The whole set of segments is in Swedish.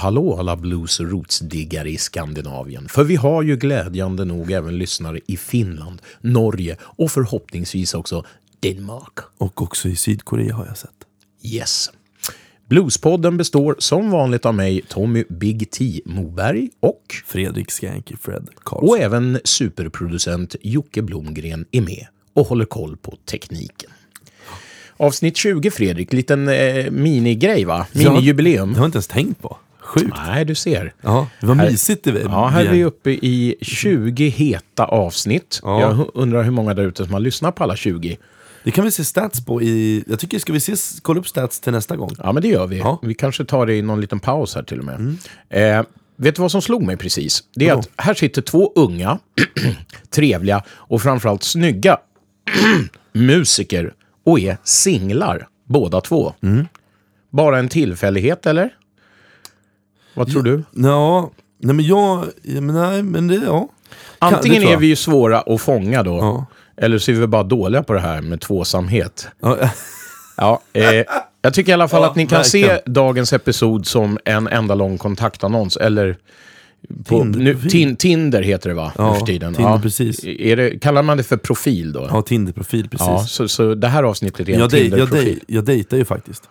hallå alla blues och rootsdiggare i Skandinavien. För vi har ju glädjande nog även lyssnare i Finland, Norge och förhoppningsvis också Danmark. Och också i Sydkorea har jag sett. Yes. Bluespodden består som vanligt av mig, Tommy Big T Moberg och, Fredrik Skanky Fred Karlsson. och även superproducent Jocke Blomgren är med och håller koll på tekniken. Avsnitt 20, Fredrik. Liten eh, minigrej, va? Minijubileum. Det har jag inte ens tänkt på. Sjukt. Nej, du ser. Ja, det var Här- mysigt. Det, Ja, här är vi uppe i 20 heta avsnitt. Ja. Jag undrar hur många där ute som har lyssnat på alla 20. Det kan vi se stats på i... Jag tycker, ska vi se, kolla upp stats till nästa gång? Ja, men det gör vi. Ja. Vi kanske tar det i någon liten paus här till och med. Eh, vet du vad som slog mig precis? Det är Vadå? att här sitter två unga, trevliga och framförallt snygga musiker och är singlar, båda två. Bara en tillfällighet, eller? Vad tror du? Ja, nej men jag... ja, Men nej, men det... Ja. Antingen det tror är jag. vi ju svåra att fånga då, Ja. eller så är vi bara dåliga på det här med tvåsamhet. Ja, Ja, eh, jag tycker i alla fall Ja, att ni kan se verkligen. dagens episod som en enda lång kontaktannons. Eller på, Tinder- nu, tin, Tinder heter det va? Ja, nu för tiden. Tinder, precis. Är det, kallar man det för profil då? ja Tinder-profil, precis. Ja, så, så det här avsnittet är en jag, dej, jag, Tinder-profil. dej, jag dejtar ju faktiskt.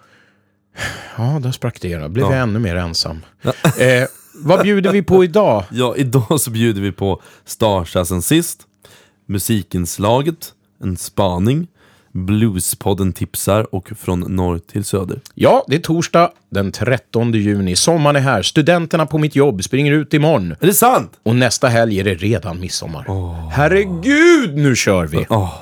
Ja, där sprack det. Då blev Ja. jag ännu mer ensam. Eh, vad bjuder vi på idag? Ja, idag så bjuder vi på Starsa sen sist, Musikinslaget, en spaning, Bluespodden tipsar och från norr till söder. Ja, det är torsdag den 13 juni. Sommaren är här. Studenterna på mitt jobb springer ut imorgon. Är det sant? Och nästa helg är det redan midsommar. Herregud, nu kör vi! Åh,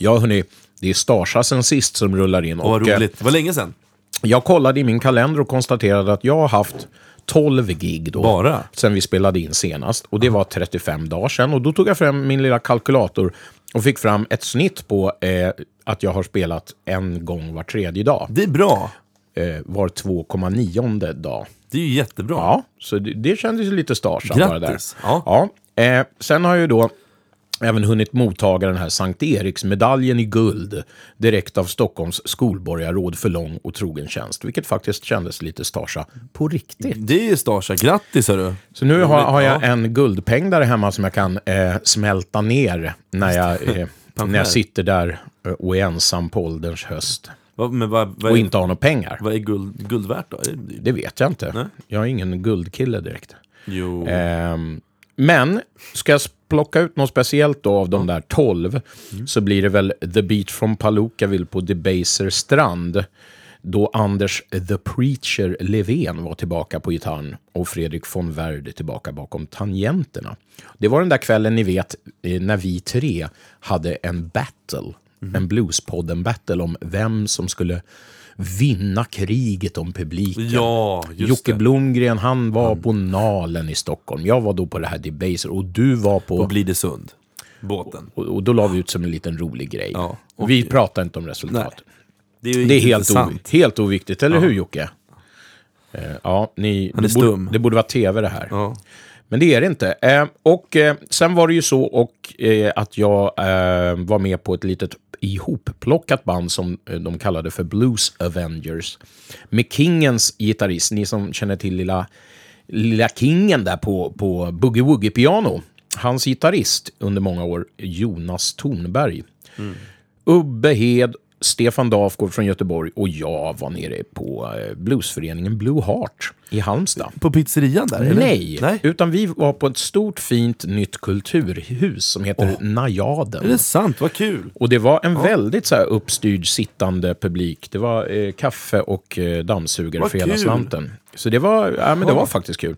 Ja, hörni, det är Starsa sen sist som rullar in. vad Och, eh, roligt. Det var länge sedan. Jag kollade i min kalender och konstaterade att jag har haft 12 gig då. Bara? Sen vi spelade in senast. Och det var 35 dagar sedan. Och då tog jag fram min lilla kalkylator och fick fram ett snitt på eh, att jag har spelat en gång var tredje dag. Det är bra. Eh, var 2,9 dag. Det är ju jättebra. Ja, så det, det kändes lite starsamt bara där. Grattis. Ja. Ja, eh, sen har jag ju då även hunnit mottaga den här Sankt Eriksmedaljen i guld direkt av Stockholms skolborgarråd för lång och trogen tjänst, vilket faktiskt kändes lite starsa på riktigt. Det är Starsa. Grattis hörru. Så nu har, har jag Ja. en guldpeng där hemma som jag kan eh, smälta ner när jag, eh, när jag sitter där eh, och är ensam på ålderns höst Vad, vad, vad, och inte har några pengar. vad är guld, guld värt då? Det vet jag inte. Nej. Jag är ingen guldkille direkt. jo. Ehm, men ska jag plocka ut något speciellt då av de där 12 så blir det väl The Beat from Palookaville på Debaser strand. Då Anders The Preacher Levén var tillbaka på gitarren och Fredrik von Werde tillbaka bakom tangenterna. Det var den där kvällen ni vet eh, när vi tre hade en battle. En Bluespodden-battle om vem som skulle vinna kriget om publiken. ja, just Jocke det. Blomgren, han var på Nalen i Stockholm. Jag var då på det här Debaser och du var på... Och blir det sund? Båten. Och, och då la vi ut som en liten rolig grej. Ja, Vi okej. pratar inte om resultat. Det är, Det är helt, oviktigt, helt oviktigt, eller hur Jocke? Eh, ja, ni, Han är det, borde, det borde vara tv det här. Ja. Men det är det inte. Eh, och eh, sen var det ju så och, eh, att jag eh, var med på ett litet ihopplockat band som eh, de kallade för Blues Avengers. Med Kingens gitarrist, ni som känner till lilla, lilla Kingen där på, på Boogie Woogie-piano. Hans gitarrist under många år, Jonas Tornberg. Ubbe Hed, Stefan Dafgård från Göteborg och jag var nere på eh, bluesföreningen Blue Heart i Halmstad. På pizzerian där? Nej, Nej. utan vi var på ett stort fint nytt kulturhus som heter Najaden. Är det sant? Vad kul! Och det var en väldigt så här uppstyrd sittande publik. Det var eh, kaffe och eh, dammsugare Vad för hela slanten. Så det var, ja, men det var faktiskt kul.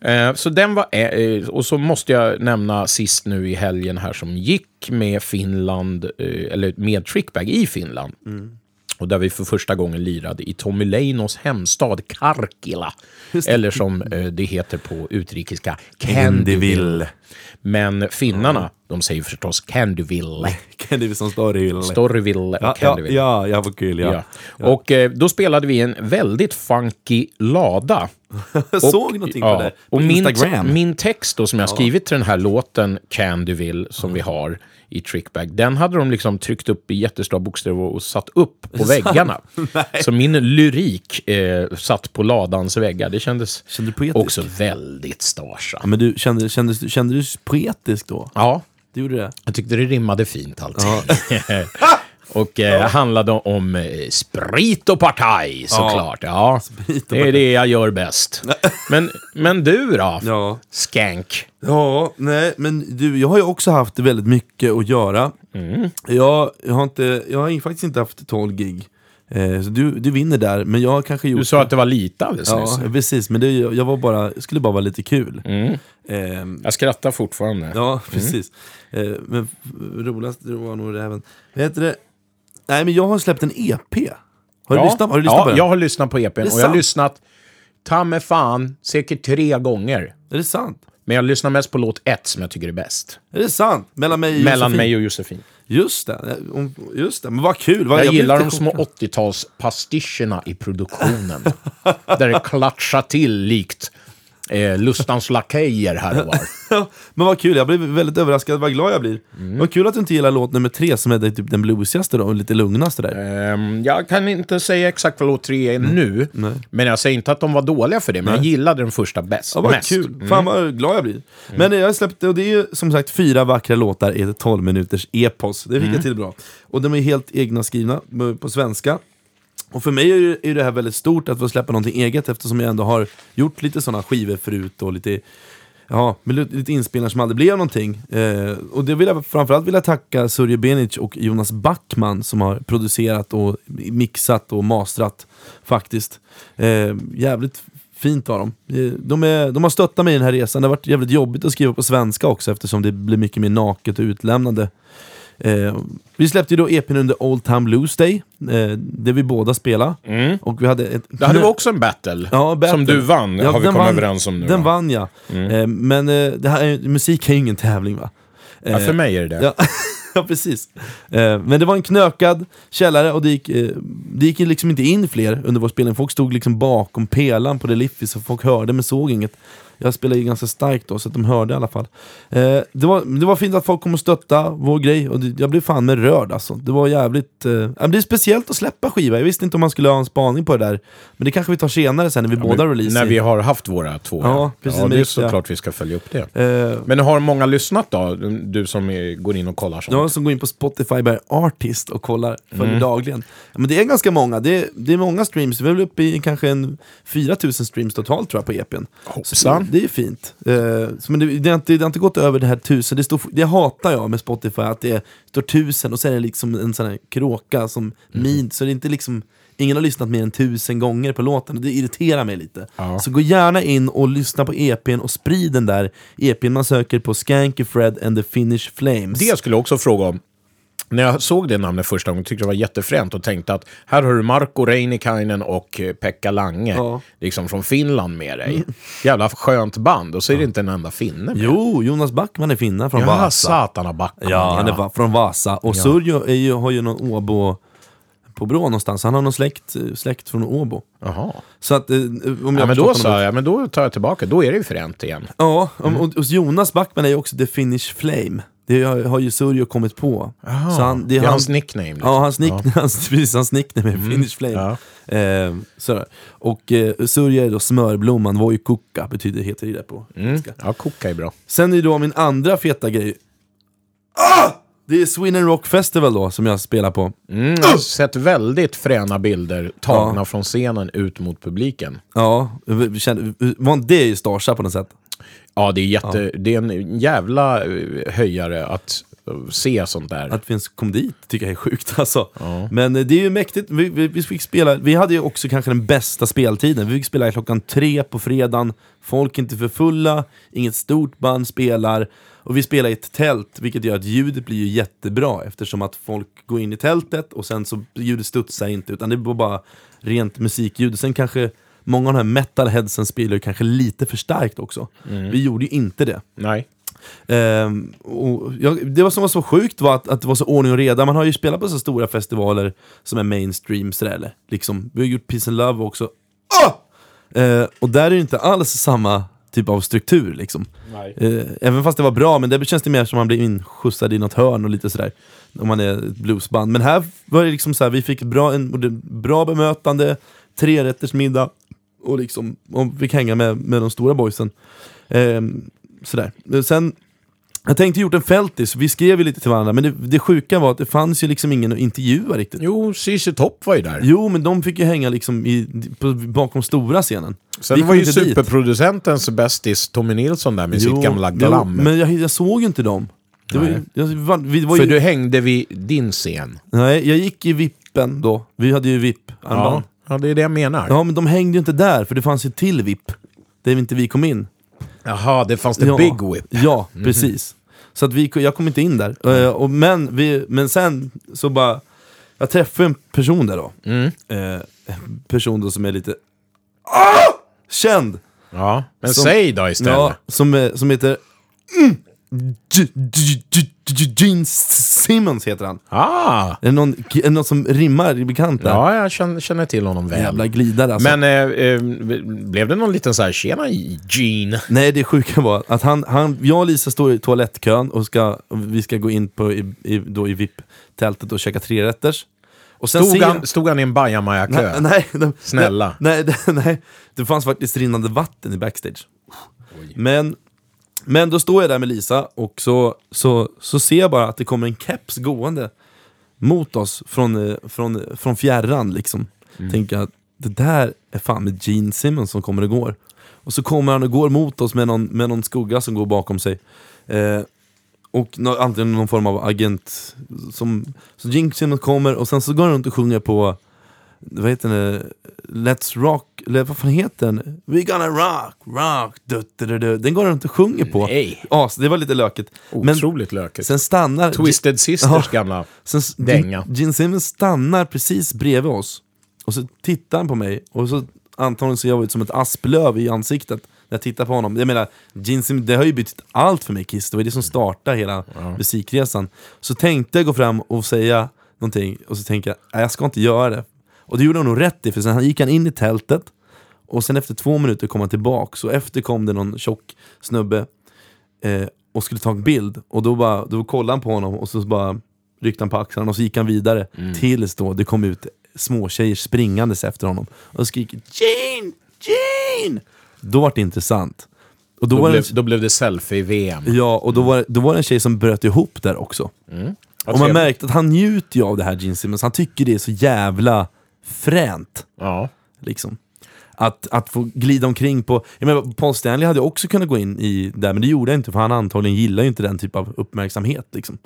Eh, så den var, eh, och så måste jag nämna sist nu i helgen här som gick med Finland, eh, eller med Trickbag i Finland. Och där vi för första gången lirade i Tommy Leinos hemstad Karkila. Eller som eh, det heter på utrikiska, Candyville. Men finnarna, de säger förstås Candyville. Candy som Storyville. Storyville och Ja, Candyville. ja, ja, vad kul. Ja. Ja. Och eh, då spelade vi en väldigt funky lada. Jag såg någonting ja, på det på och min, Instagram. min text då, som jag skrivit till den här låten Candyville, som vi har i Trickbag, den hade de liksom tryckt upp i jättestora bokstäver och satt upp på väggarna. Så min lyrik eh, satt på ladans väggar. Det kändes Kände du poetisk? också väldigt Starsa. Ja, men du, kände, kände, kände du poetisk då? Ja, Du gjorde det? jag tyckte det rimmade fint allting. och eh, handlade om eh, sprit och partaj såklart. Ja, och det är det jag gör bäst. Men, men du då? Ja. Skank. Ja, nej, men du, jag har ju också haft väldigt mycket att göra. Mm. Jag, jag, har inte, jag har faktiskt inte haft 12 gig. Eh, så du, du vinner där, men jag har kanske gjort... Du sa att det var lite alldeles nyss. Ja, precis, men det, jag var bara, det skulle bara vara lite kul. Mm. Eh, Jag skrattar fortfarande. Ja, precis. Eh, men roligast var nog det även... Vad heter det? Nej, men jag har släppt en EP. Har du Ja. lyssnat, har du lyssnat ja, på den? jag har lyssnat på EPn och jag har lyssnat ta mig fan säkert tre gånger. Är det sant? Men jag lyssnar mest på låt ett som jag tycker är bäst. Är det sant? Mellan mig och Mellan Josefin? mig och Josefin. Just det, just det. Men vad kul. Vad, Jag, blev gillar de små chockad. 80-talspastischerna i produktionen. där det klatschar till likt eh, Lustans lakejer här och var. Ja, men vad kul, jag blev väldigt överraskad, vad glad jag blir. Mm. Vad kul att du inte gillar låt nummer tre som är typ den bluesigaste då, och lite lugnaste där. Ehm, jag kan inte säga exakt vad låt tre är Mm. nu, men jag säger inte att de var dåliga för det, men jag gillade den första bäst. Ja, vad mest. kul. Fan vad glad jag blir. Men jag har släppt det och det är ju som sagt fyra vackra låtar i ett 12 minuters epos. Det fick jag till bra. Och de är helt egna skrivna på svenska. Och för mig är ju- är det här väldigt stort att få släppa någonting eget eftersom jag ändå har gjort lite sådana skivor förut och lite Ja, med lite inspelningar som aldrig blev någonting. Eh, och det vill jag framförallt vilja tacka Surje Benic och Jonas Backman som har producerat och mixat och mastrat faktiskt. Eh, jävligt fint av dem. Eh, de, är, de har stöttat mig i den här resan. Det har varit jävligt jobbigt att skriva på svenska också eftersom det blir mycket mer naket och utlämnande. Eh, vi släppte ju då EPn under Old Town Blues Day, eh, där vi båda spelade. Och vi hade ett Det hade vi också en battle, Ja, battle. som du vann, Ja, har vi kommit vann- överens om nu. Den va? vann jag. Eh, men eh, det här, är- musik är ju ingen tävling va? ja, för mig är det det. Ja, ja precis. Eh, men det var en knökad källare och det gick, eh, det gick liksom inte in fler under vår spelning. Folk stod liksom bakom pelaren på Deliffi så folk hörde men såg inget. Jag spelade ju ganska starkt då så att de hörde i alla fall. Eh, det, var, det var fint att folk kom och stötta vår grej och det, jag blev fan med rörd alltså. Det var jävligt... Eh, ja, det är speciellt att släppa skiva. Jag visste inte om man skulle ha en spaning på det där. Men det kanske vi tar senare sen när vi båda releasar. När vi har haft våra två. Ja, precis, ja, det är såklart vi ska följa upp det. Eh, Men har många lyssnat då? Du som är, går in och kollar sånt. Jag som går in på Spotify by Artist och kollar, följer Mm. dagligen. Ja, men det är ganska många, det är, det är många streams, vi är väl uppe i kanske en 4000 streams totalt tror jag på EPn. Hoppsan. Det är fint. Eh, men det, det, har inte, det har inte gått över det här tusen, det, står, det hatar jag med Spotify, att det står tusen och så är det liksom en sån här kråka som Mm. min, så det är inte liksom Ingen har lyssnat mer än tusen gånger på låten, och det irriterar mig lite. Ja. Så gå gärna in och lyssna på EPn och sprid den där EPn man söker på Skanky Fred and the Finnish Flames. Det skulle jag också fråga om. När jag såg det namnet första gången tyckte jag det var jättefränt och tänkte att här har du Marco Reinikainen och eh, Pekka Lange Ja. liksom från Finland med dig. Jävla skönt band och så är det inte en enda finne med. Jo, Jonas Backman är finna från Ja, Vasa. satana backarna. Ja, han är från Vasa. Och Surjo är ju, har ju någon Åbo på Brå någonstans. Han har någon släkt, släkt från Åbo. Jaha. Så att, eh, om jag Ja, men då sa jag, men då tar jag tillbaka. Då är det ju fränt igen. Ja, om- och, och Jonas Backman är ju också The Finnish Flame. Det har, ju Surjo kommit på. Jaha, Så han, det är han- hans nickname. Liksom. Ja, hans, nick, hans, precis, hans nickname är Finnish Flame. Ja. Eh, sådär. Och eh, Surjo är då smörblomman, var ju kuka, betyder, heter det på Mm. Ja, koka är bra. Sen är det då min andra feta grej. Ah! Det är Sweden Rock Festival då, som jag spelar på. Mm, jag har sett väldigt fräna bilder tagna från scenen ut mot publiken. Ja, var inte det ju Starsa på något sätt? Ja, det är, jätte, det är en jävla eh, höjare att eh, se sånt där. Att vi ens kom dit tycker jag är sjukt alltså. Men eh, det är ju mäktigt, vi, vi, vi fick spela, vi hade ju också kanske den bästa speltiden. Vi fick spela klockan tre på fredagen, folk är inte för fulla, inget stort band spelar. Och vi spelar i ett tält, vilket gör att ljudet blir ju jättebra eftersom att folk går in i tältet och sen så ljudet studsar inte utan det var bara rent musikljud. Sen kanske många av de här metalheadsen spelar ju kanske lite för starkt också. Vi gjorde ju inte det. Nej. Och jag, det var som var så sjukt var att, att det var så ordning och reda. Man har ju spelat på så stora festivaler som är mainstream, sådär, eller, liksom. Vi har gjort Peace and Love också. Ah! Eh, och där är det inte alls samma typ av struktur liksom. Eh, även fast det var bra, men där känns det mer som man blir inskjutsad i något hörn och lite sådär. Om man är ett bluesband. Men här var det liksom så vi fick bra, en, bra bemötande, trerätters middag och liksom, och fick hänga med, med de stora boysen. Eh, sådär. Sen, jag tänkte gjort en fältis, vi skrev ju lite till varandra, men det, det sjuka var att det fanns ju liksom ingen att intervjua riktigt. Jo, ZZ Top var ju där. Jo, men de fick ju hänga liksom i, på, bakom stora scenen. Sen var ju superproducentens bästis Tommy Nilsson där med sitt gamla glam. Jo, men jag, jag såg ju inte dem. Var, ju- jag, var, var För ju, du hängde vid din scen. Nej, jag gick i vippen då. Vi hade ju VIP-armband. Ja, ja, det är det jag menar. Ja. men de hängde ju inte där, för det fanns ju till VIP. Där inte vi kom in. Jaha, det fanns det ja. Big Whip. Ja, precis. Så att vi, jag kom inte in där. Eh, och, men, vi, men sen så bara... Jag träffade en person där då. Mm. Eh, en person då som är lite... Ah! Känd! Ja, men Som- säg då istället. Ja, som, som heter... Mm, Gene Simmons heter han. Ah! Är det någon, är det någon som rimmar bekant där? Ja, jag känner, känner till honom väl. Jävla glidare alltså. Men eh, eh, blev det någon liten så här, tjena Gene? Nej, det sjuka var att han, han, jag och Lisa står i toalettkön och ska, vi ska gå in på, i, i, då i VIP-tältet och käka trerätters. Och sen Stod han, jag- stod han i en bajamajakö? Nej, nej, de, Snälla. Nej, nej, det- nej, det fanns faktiskt rinnande vatten i backstage. Men, men då står jag där med Lisa och så, så, så ser jag bara att det kommer en keps gående mot oss från, eh, från, från fjärran. Liksom. Tänker att det där är fan med Gene Simmons som kommer och går. Och så kommer han och går mot oss med någon, med någon skugga som går bakom sig. Eh, och nå, antingen någon form av agent. Som, så Gene Simmons kommer och sen så går han runt och sjunger på vad heter den? Let's Rock, eller vad fan heter den? We gonna rock, rock, du, du, du, du. Den går runt och sjunger på. Nej. Ja, så det var lite. Men Otroligt lökigt. sen stannar... Twisted Sisters Ja. gamla. Sen, Dänga. Gene, Simmons stannar precis bredvid oss. Och så tittar han på mig, och så antagligen ser jag ut som ett asplöv i ansiktet när jag tittar på honom. Jag menar, Gene Simmons, det har ju betytt allt för mig Kiss, det var det som startade hela musikresan. Så tänkte jag gå fram och säga någonting, och så tänkte jag, nej jag ska inte göra det. Och det gjorde han nog rätt i, för sen gick han in i tältet, och sen efter två minuter kom han tillbaks, och efter kom det någon tjock snubbe eh, och skulle ta en bild. Och då, bara, då kollade han på honom och så bara ryckte han på axlarna och så gick han vidare. Tills då det kom ut små tjejer springandes efter honom och skriker Gene! Gene! Då var det intressant. Och då, Då, var blev, då blev det selfie-VM. ja, och då var, det- då var det en tjej som bröt ihop där också. Vad Och man märkte att han njuter ju av det här Gene Simmons, han tycker det är så jävla fränt. Ja. Liksom. Att, att få glida omkring på... Jag menar, Paul Stanley hade också kunnat gå in i där, men det gjorde jag inte för han antagligen gillar ju inte den typ av uppmärksamhet. Liksom.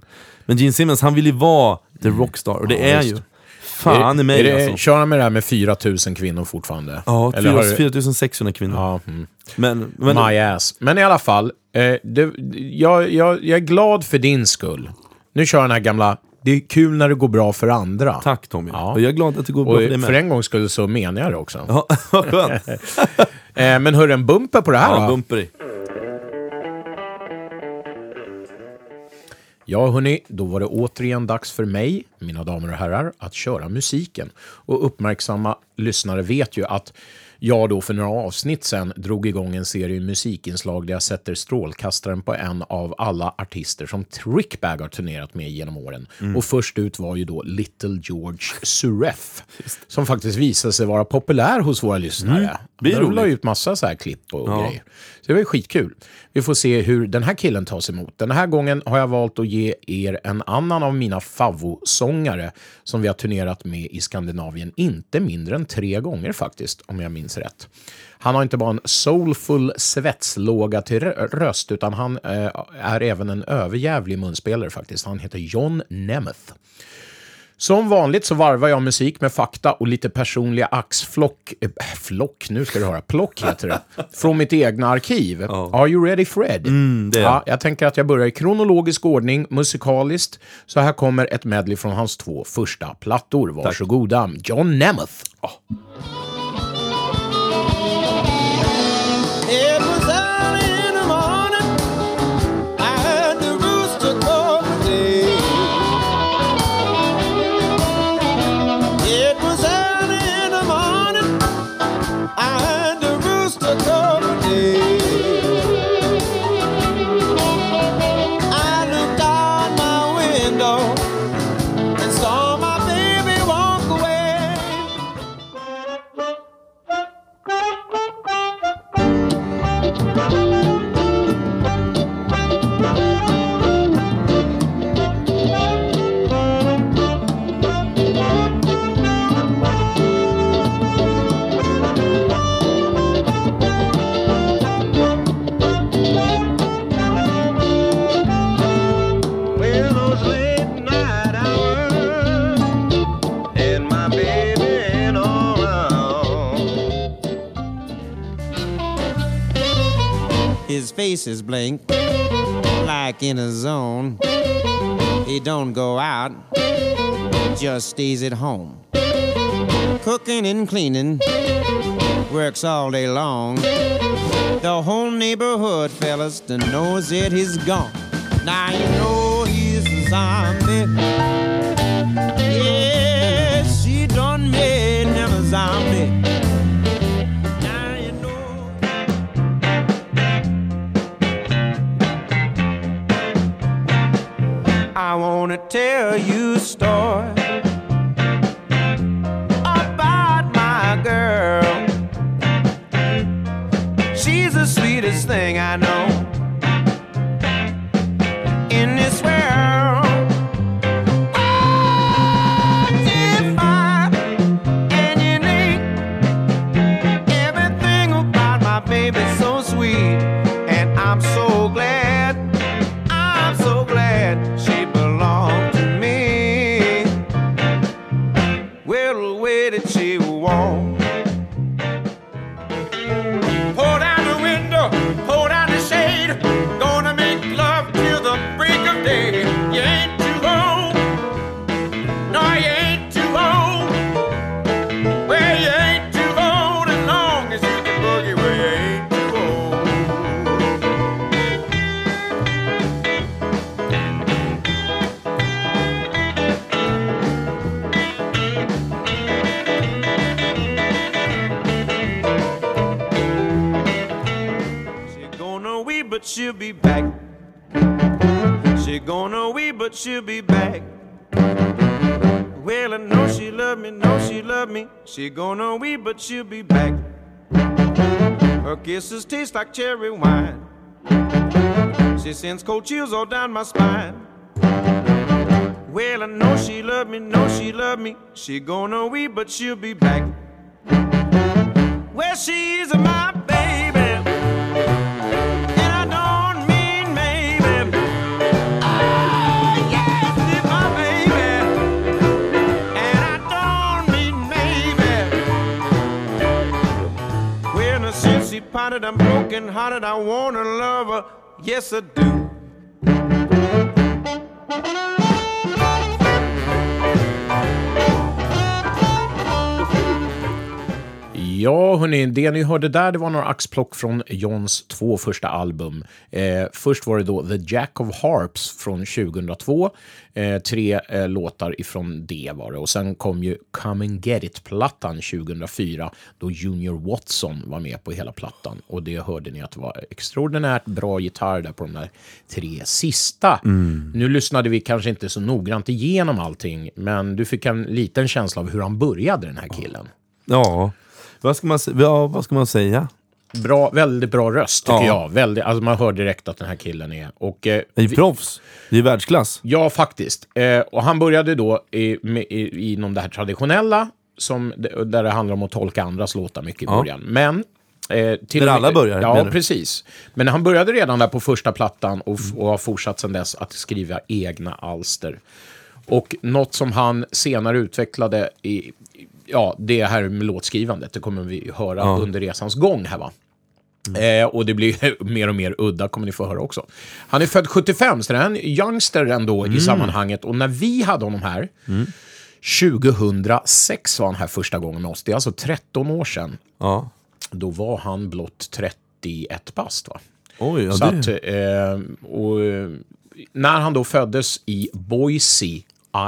Men Gene Simmons, han vill ju vara the rockstar, och det Mm. Ja, är visst. ju. Fan i mig är det, alltså. Kör han med det här med 4000 kvinnor fortfarande? Ja, Eller har du- 4600 kvinnor. Ja, mm. Men, men My ass. Men i alla fall, eh, det, jag, jag, jag är glad för din skull. Nu kör jag den här gamla, det är kul när det går bra för andra. tack Tommy. Ja. Och jag är glad att det går bra Och för dig för med. en gångs skull så menar jag det också. Ja, vad skönt. Eh, men hörru, en bumper på det här Ja, då? bumper i. Ja, hörni, då var det återigen dags för mig, mina damer och herrar, att köra musiken. Och uppmärksamma lyssnare vet ju att jag då för några avsnitt sen drog igång en serie musikinslag där jag sätter strålkastaren på en av alla artister som Trickbag har turnerat med genom åren. Och först ut var ju då Little George Suref, som faktiskt visade sig vara populär hos våra lyssnare. Det är De la ut massa så här klipp och Ja. grejer. Så det var ju skitkul. Vi får se hur den här killen tas emot. Den här gången har jag valt att ge er en annan av mina favvosångare som vi har turnerat med i Skandinavien inte mindre än tre gånger faktiskt, om jag minns rätt. Han har inte bara en soulful svetslåga till rö- röst, utan han eh, är även en överjävlig munspelare faktiskt. Han heter John Nemeth. Som vanligt så varvar jag musik med fakta och lite personliga axflock... Äh, flock, nu ska du höra. Plock heter det. Från mitt egna arkiv. Are you ready Fred? Mm, det är ja, jag tänker att jag börjar i kronologisk ordning, musikaliskt. Så här kommer ett medley från hans två första plattor. Varsågoda. John Nemeth. It face is blank, like in a zone. He don't go out, just stays at home. Cooking and cleaning, works all day long. The whole neighborhood, fellas, to knows that he's gone. Now you know he's a zombie. But she'll be back. Well, I know she love me, know she love me. She gonna weep, but she'll be back. Her kisses taste like cherry wine. She sends cold chills all down my spine. Well, I know she love me, know she love me. She gonna weep, but she'll be back. Well, she's my hearted, I'm broken hearted, I want a lover. Yes, I do. Ja, hörni, det ni hörde där det var några axplock från Johns två första album. Eh, först var det då The Jack of Harps från 2002. Eh, tre eh, låtar ifrån det var det. Och sen kom ju Come and Get It-plattan 2004 då Junior Watson var med på hela plattan. Och det hörde ni att det var extraordinärt bra gitarr där på de där tre sista. Nu lyssnade vi kanske inte så noggrant igenom allting, men du fick en liten känsla av hur han började, den här killen. Ja, vad ska man, ja, vad ska man säga? Bra, väldigt bra röst tycker Ja. jag. Väldigt, alltså man hör direkt att den här killen är... Och, eh, Det är vi- proffs. Det är världsklass. ja, faktiskt. Eh, och han började då i, med, i, inom det här traditionella, som, där det handlar om att tolka andras låtar mycket i Ja. början. Men... Eh, till Där och med- alla börjar, Ja, du? precis. Men han började redan där på första plattan och, f- och har fortsatt sedan dess att skriva egna alster. Och något som han senare utvecklade i, ja, det här med låtskrivandet, det kommer vi höra Ja. under resans gång här va. Eh, och det blir mer och mer udda, kommer ni få höra också. Han är född 75, så det är en youngster ändå i sammanhanget. Och när vi hade honom här, 2006 var han här första gången med oss. Det är alltså 13 år sedan. Ja. Då var han blott 31 bast va? Oj, ja, Så det... att, eh, och, eh, när han då föddes i Boise,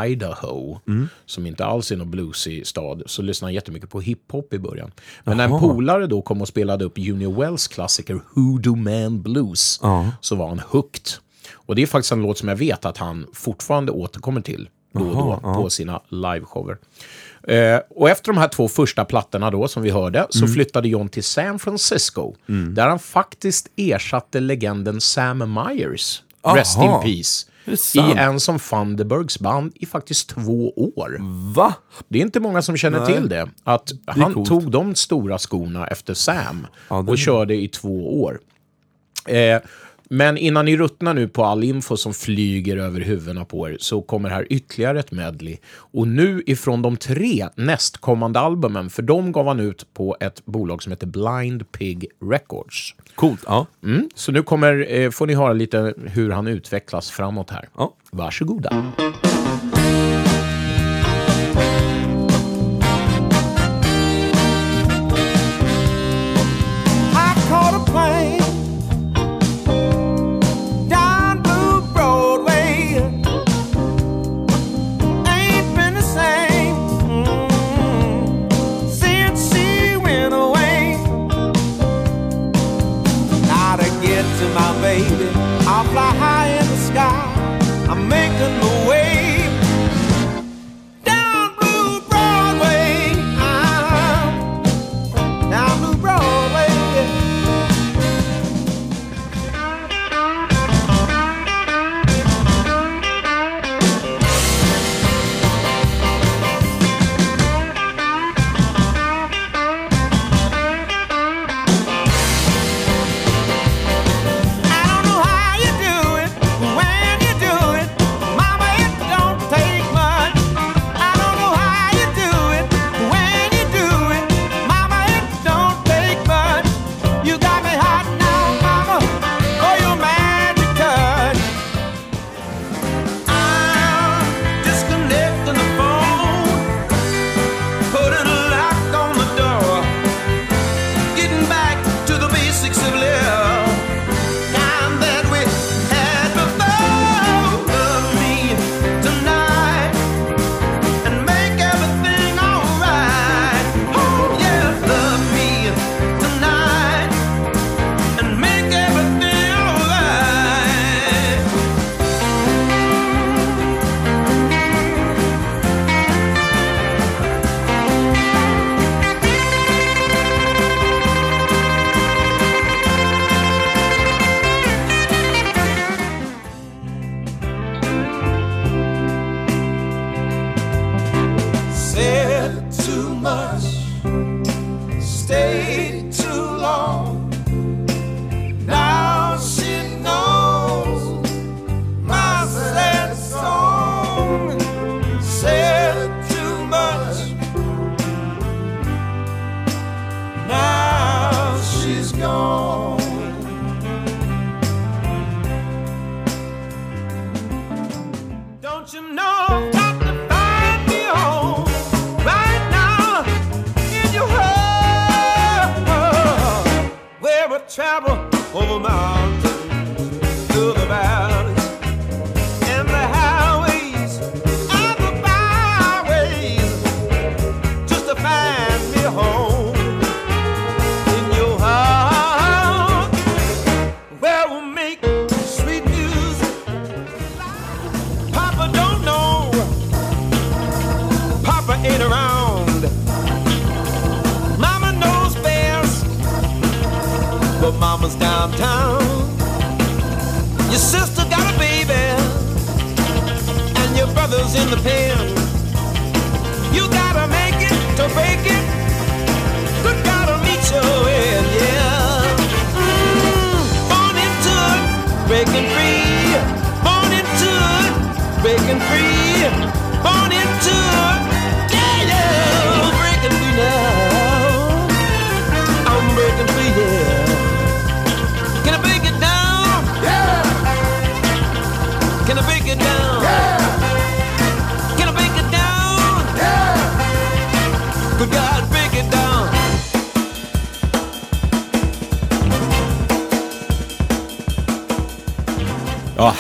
Idaho, Mm. som inte alls är någon bluesig stad, så lyssnade han jättemycket på hiphop i början. Men när en polare då kom och spelade upp Junior Wells klassiker Hoodoo Man Blues, Ja. så var han hooked. Och det är faktiskt en låt som jag vet att han fortfarande återkommer till då och då ja. på sina liveshower. Eh, och efter de här två första plattorna då, som vi hörde, så Mm. flyttade John till San Francisco, där han faktiskt ersatte legenden Sam Myers, Rest in Aha. Peace, i en som Funderburgs band i faktiskt två år. Va? Det är inte många som känner Nej. till det. Att han coolt. tog de stora skorna efter Sam Ja, det- och körde i två år. Eh, Men innan ni ruttnar nu på all info som flyger över huvudena på er så kommer här ytterligare ett medley. Och nu ifrån de tre nästkommande albumen, för de gav han ut på ett bolag som heter Blind Pig Records. Coolt. Ja. Mm, så nu kommer, eh, får ni höra lite hur han utvecklas framåt här. Ja. Varsågoda. I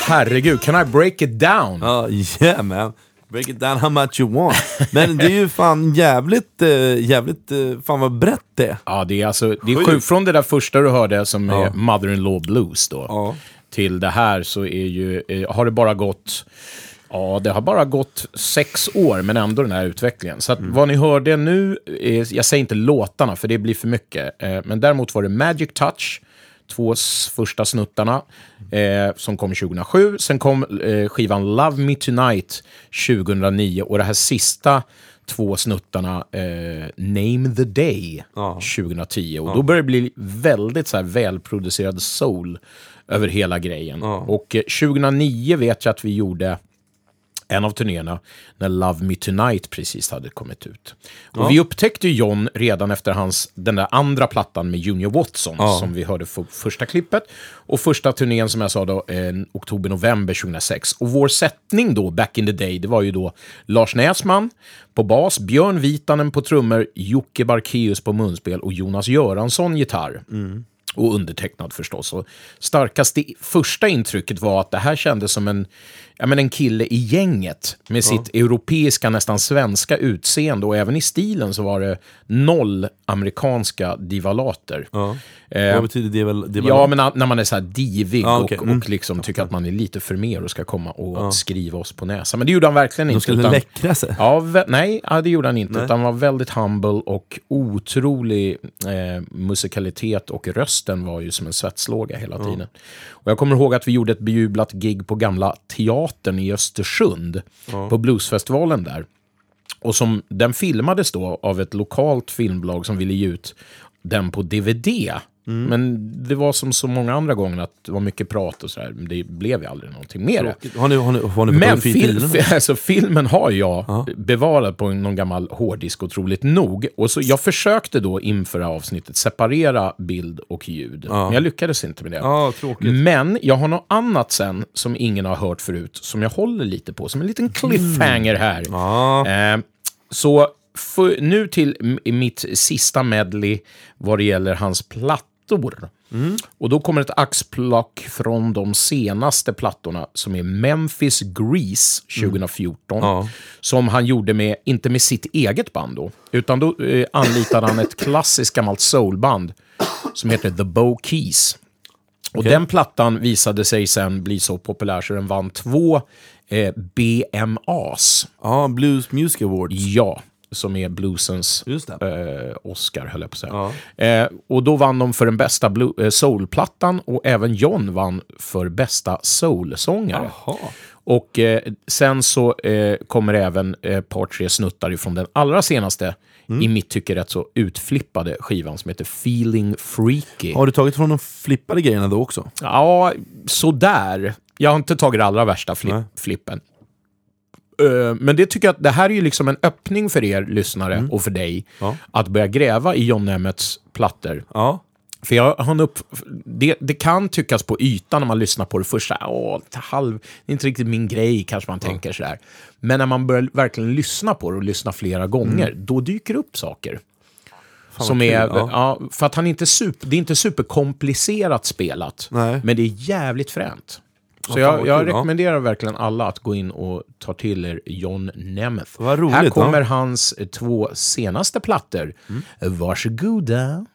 herregud. Can I break it down? Ja, yeah man. Break it down how much you want. Men det är ju fan jävligt, eh, jävligt, eh, fan vad brett det är. Ja, det är alltså, det är Sjukt. Från det där första du hörde som Ja. är Mother-in-law Blues då, Ja. till det här så är ju, eh, har det bara gått Ja, det har bara gått sex år, men ändå den här utvecklingen. Så att Mm. vad ni hörde nu, är, jag säger inte låtarna, för det blir för mycket. Men däremot var det Magic Touch, två första snuttarna, eh, som kom 2007. Sen kom eh, skivan Love Me Tonight 2009 och det här sista två snuttarna eh, Name the Day Ja. 2010. Och då började det bli väldigt så här, välproducerad soul över hela grejen. Ja. Och eh, 2009 vet jag att vi gjorde en av turnéerna när Love Me Tonight precis hade kommit ut. Och Vi upptäckte John redan efter hans, den där andra plattan med Junior Watson Ja. som vi hörde för första klippet. Och första turnén som jag sa då, eh, oktober-november 2006. Och vår sättning då, back in the day, det var ju då Lars Näsman på bas, Björn Vitanen på trummor, Jocke Barkeus på munspel och Jonas Göransson gitarr. Och undertecknad förstås. Och starkaste första intrycket var att det här kändes som en, ja, men en kille i gänget med sitt europeiska, nästan svenska utseende. Och även i stilen så var det noll amerikanska divalater. Ja. Eh, Vad betyder? Det väl Ja, men när man är så här divig Ja, okej. och, Mm. och liksom tycker att man är lite för mer och ska komma och skriva oss på näsan. Men det gjorde han verkligen De inte. skulle utan- läckra sig. Ja, nej, ja, det gjorde han inte. Nej. Utan han var väldigt humble och otrolig eh, musikalitet och rösten var ju som en svetslåga hela tiden. Och jag kommer ihåg att vi gjorde ett bejublat gig på gamla teatern i Östersund, på Bluesfestivalen där. Och som, den filmades då av ett lokalt filmbolag som ville ge ut den på DVD. Men det var som så många andra gånger att det var mycket prat och sådär. Det blev ju aldrig någonting mer. Har ni, har ni, har ni Men fil, alltså, filmen har jag bevarat på någon gammal hårddisk otroligt nog. Och så, jag försökte då inför avsnittet separera bild och ljud. Men jag lyckades inte med det. Ja. Men jag har något annat sen som ingen har hört förut, som jag håller lite på, som en liten cliffhanger här. Mm. Ja. Eh, så för, nu till mitt sista medley vad det gäller hans plattor. Mm. Och då kommer ett axplock från de senaste plattorna som är Memphis Grease 2014. Mm. Ja. Som han gjorde med, inte med sitt eget band då, utan då eh, anlitade han ett klassiskt gammalt soulband som heter The Bow Keys. Och den plattan visade sig sen bli så populär så den vann två eh, BMAs. ja, Blues Music Awards. Ja, som är bluesens det. eh, Oscar, höll jag på att säga. Eh, och då vann de för den bästa eh, soulplattan och även John vann för bästa soulsångare. Och eh, sen så eh, kommer även ett par, tre snuttar ifrån den allra senaste, Mm. i mitt tycke rätt så utflippade skivan som heter Feeling Freaky. Har du tagit från de flippade grejerna då också? Ja, sådär. Jag har inte tagit det allra värsta fli- Nej. flippen. Eh, Men det tycker jag att det här är ju liksom en öppning för er lyssnare och för dig Mm. Ja. att börja gräva i John Emmets plattor. Ja. För jag har upp... det, det kan tyckas på ytan när man lyssnar på det först, så här, åh, lite halv, det är inte riktigt min grej, kanske man tänker sådär. Men när man börjar verkligen lyssna på det och lyssna flera gånger, då dyker det upp saker. som är, ja. ja. för att han inte super, det är inte superkomplicerat spelat, Nej. men det är jävligt fränt. Så jag, jag rekommenderar verkligen alla att gå in och ta till er John Nemeth. Vad roligt, Här kommer ja. hans eh, två senaste plattor. Varsågoda.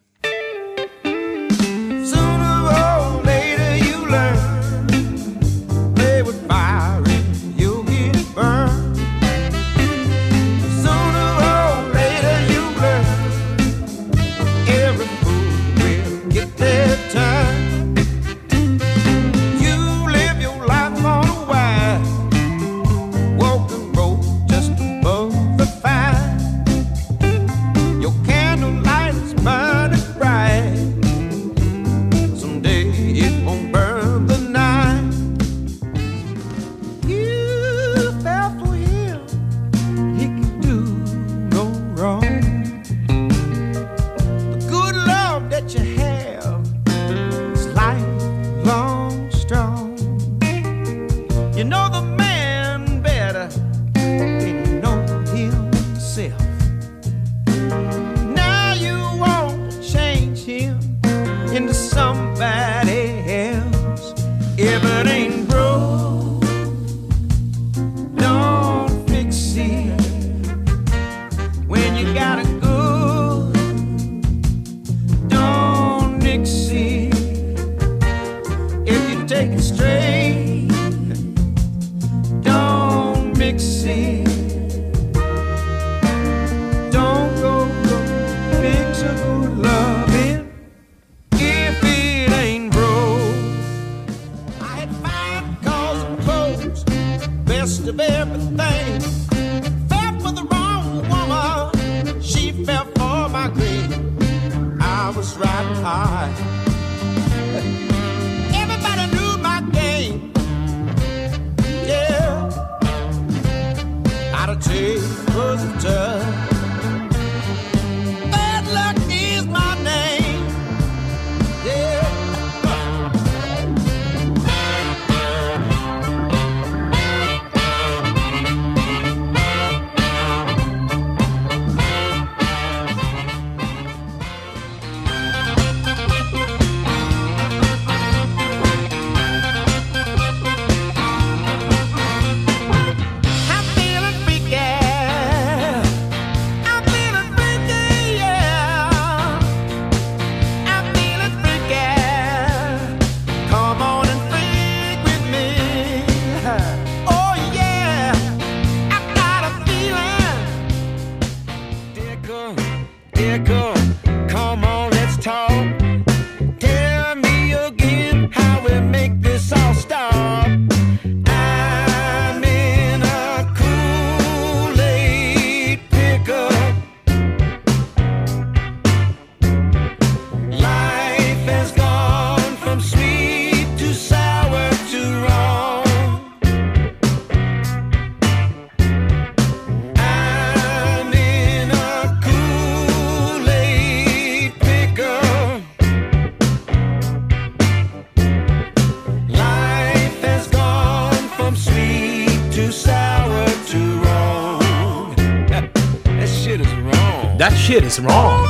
Wrong. Shit is wrong.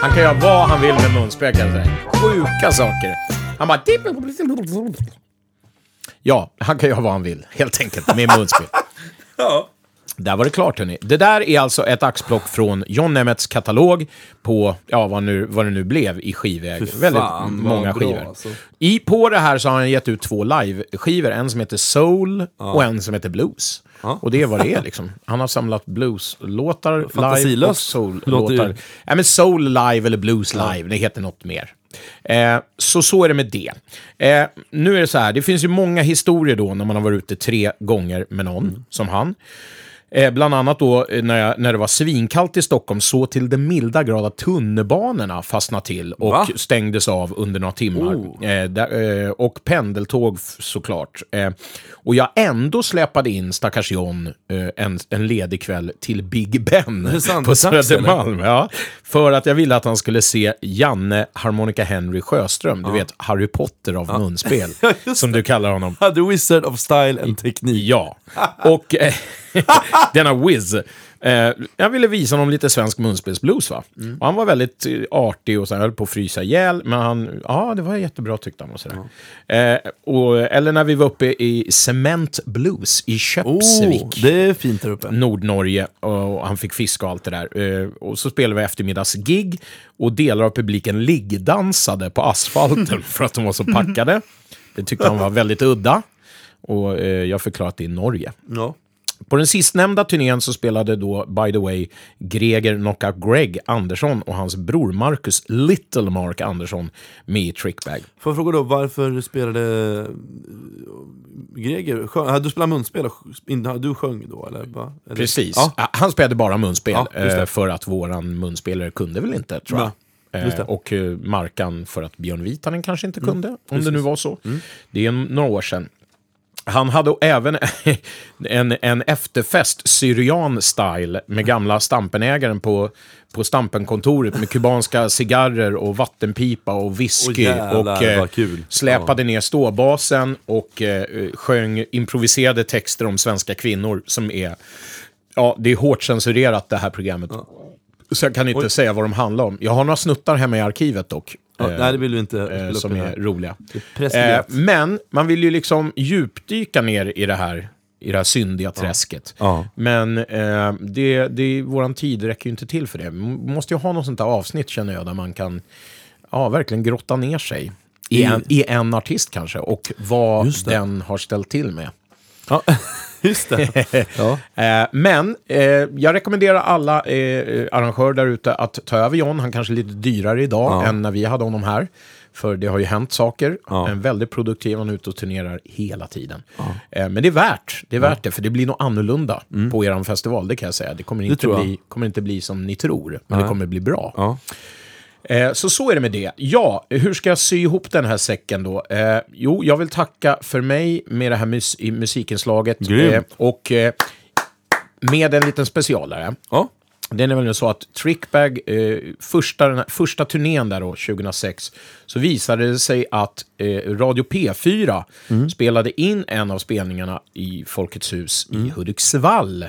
Han kan göra vad han vill med munspel kan jag säga. Sjuka saker. Han bara... Ja, han kan göra vad han vill, helt enkelt, med munspel. Ja. Där var det klart, hörni. Det där är alltså ett axplock från John Nemmets katalog på, ja, vad, nu, vad det nu blev i skivväg. Väldigt många bra, skivor. alltså. I, på det här så har han gett ut två live-skivor. En som heter Soul och en som heter Blues. Och det är vad det är liksom. Han har samlat blues-låtar live och soul-låtar. Ja, men soul live eller blues live, det heter något mer. Eh, så så är det med det. Eh, nu är det så här, det finns ju många historier då när man har varit ute tre gånger med någon, Mm. som han. Eh, bland annat då eh, när, jag, när det var svinkallt i Stockholm, så till den milda grad att tunnelbanorna fastnade till och Va? stängdes av under några timmar. Oh. Eh, där, eh, och pendeltåg såklart. Eh, och jag ändå släpade in stackars John eh, en, en ledig kväll till Big Ben sant? på Södermalm. Ja, för att jag ville att han skulle se Janne Harmonica Henry Sjöström, du vet Harry Potter av munspel, Ja, just som du kallar honom. The Wizard of Style and Teknik. Ja, och denna Wiz. Eh, jag ville visa honom lite svensk munspelsblues. Va? Mm. Och han var väldigt eh, artig och så här, höll på att frysa ihjäl, men han, ja, det var jättebra tyckte han. Och så där. Eh, och, eller när vi var uppe i Cement Blues i Köpsvik. Oh, det är fint där uppe. Nordnorge och han fick fiska och allt det där. Eh, Och så spelade vi eftermiddagsgig och delar av publiken liggdansade på asfalten för att de var så packade. Det tyckte han var väldigt udda. Och eh, jag förklarade att det är Norge. Ja. På den sistnämnda turnén så spelade då, by the way, Greger Knockout Greg Andersson och hans bror Marcus Little Mark Andersson med i Trickbag. Får jag fråga då, varför spelade eh, Greger, sjö, hade du spelat munspel du sjöng då eller? Va? eller? Precis. Ja. Ja, Han spelade bara munspel, Ja, eh, för att våran munspelare kunde väl inte, tror jag. Det. Eh, och Markan för att Björn Vitanen kanske inte Mm. kunde, om det nu var så. Det är några år sedan. Han hade även en, en efterfest, Syrian-style, med gamla Stampenägaren på, på Stampenkontoret med kubanska cigarrer och vattenpipa och whisky. Jävlar, och eh, släpade ner ståbasen och eh, sjöng improviserade texter om svenska kvinnor som är... Ja, det är hårt censurerat det här programmet. Så jag kan inte säga vad de handlar om. Jag har några snuttar hemma i arkivet dock. Ja, eh, nej, det vill du inte eh, som är här. roliga. Eh, men man vill ju liksom djupdyka ner i det här, i det här syndiga träsket. Ja. Men eh, det, det, våran tid räcker ju inte till för det. Man måste ju ha något sånt där avsnitt känner jag, där man kan ja, verkligen grotta ner sig. I en, I en artist kanske, och vad den har ställt till med. Ja, just det. Ja. Eh, men eh, jag rekommenderar alla eh, arrangörer där ute att ta över John. Han kanske är lite dyrare idag Ja. än när vi hade honom här. För det har ju hänt saker. Ja. En väldigt produktiv, han är ute och turnerar hela tiden. Eh, men det är värt det, är värt det för det blir nog annorlunda på er festival, det kan jag säga. Det kommer inte, Mm. jag. bli, kommer inte bli som ni tror, men det Nej. kommer bli bra. Eh, så så är det med det. Ja, hur ska jag sy ihop den här säcken då? Eh, jo, jag vill tacka för mig med det här mus i musikinslaget. Grymt. och eh, med en liten specialare. Ja. Det är nämligen så att Trickbag, eh, första, första turnén där då, 2006, så visade det sig att eh, Radio P4 spelade in en av spelningarna i Folkets hus i Hudiksvall.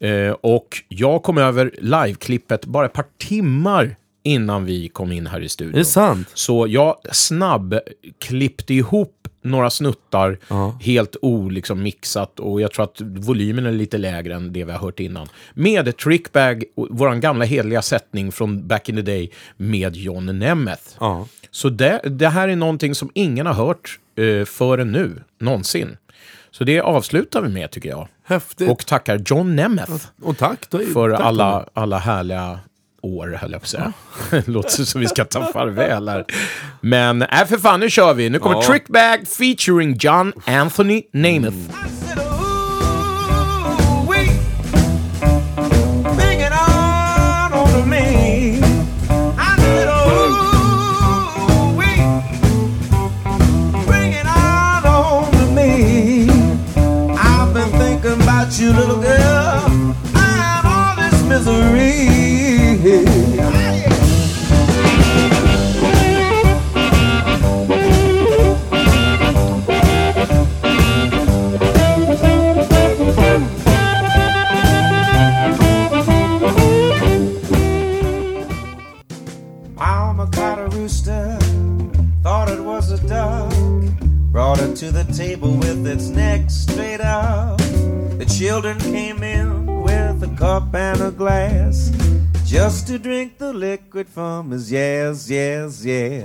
Eh, och jag kom över liveklippet bara ett par timmar innan vi kom in här i studion. Är det sant? Så jag snabb klippte ihop några snuttar, helt oliksom mixat och jag tror att volymen är lite lägre än det vi har hört innan. Med Trickbag, vår gamla hedliga sättning från back in the day med John Nemeth. Ja. Så det, det här är någonting som ingen har hört eh, förrän nu, någonsin. Så det avslutar vi med tycker jag. Häftigt. Och tackar John Nemeth Och tack. Då, för tack, alla, alla härliga år, höll jag på att säga. Låter som vi ska ta farväl här. Men äh, för fan, nu kör vi. Nu kommer Ja. Trickbag featuring John Anthony Nemeth. I said, ooh-wee, bring the table with its neck straight up. The children came in with a cup and a glass, just to drink the liquid from his yes, yes, yes.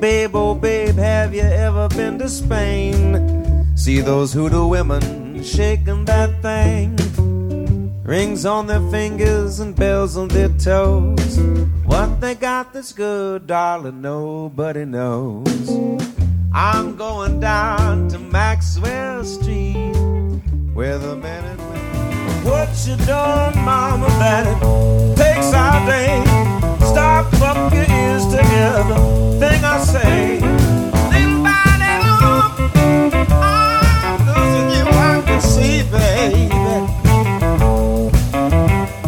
Babe, oh babe, have you ever been to Spain? See those hoodoo women shaking that thing. Rings on their fingers and bells on their toes. What they got that's good, darling, nobody knows. I'm going down to Maxwell Street where the men and women. What you done, mama, it takes our day. Stop up your ears together. Thing I say. Little by little, I'm losing you, I can see, baby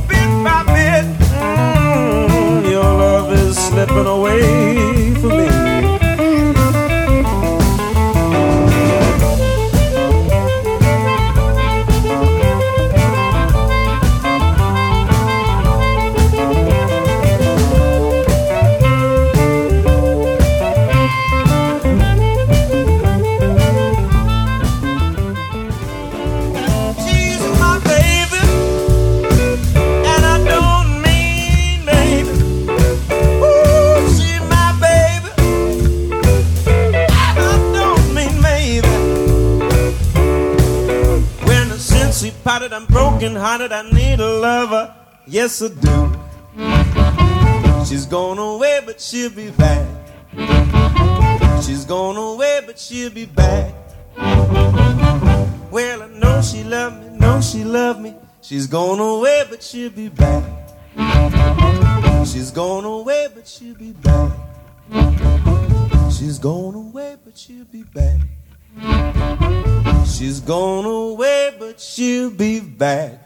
bit by bit, mm, your love is slipping away hearted. I need a lover. Yes, I do. She's gone away, but she'll be back. She's gone away, but she'll be back. Well, I know she loved me, know she loved me. She's gone away, but she'll be back. She's gone away, but she'll be back. She's gone away, but she'll be back. She's gone away, but she'll be back.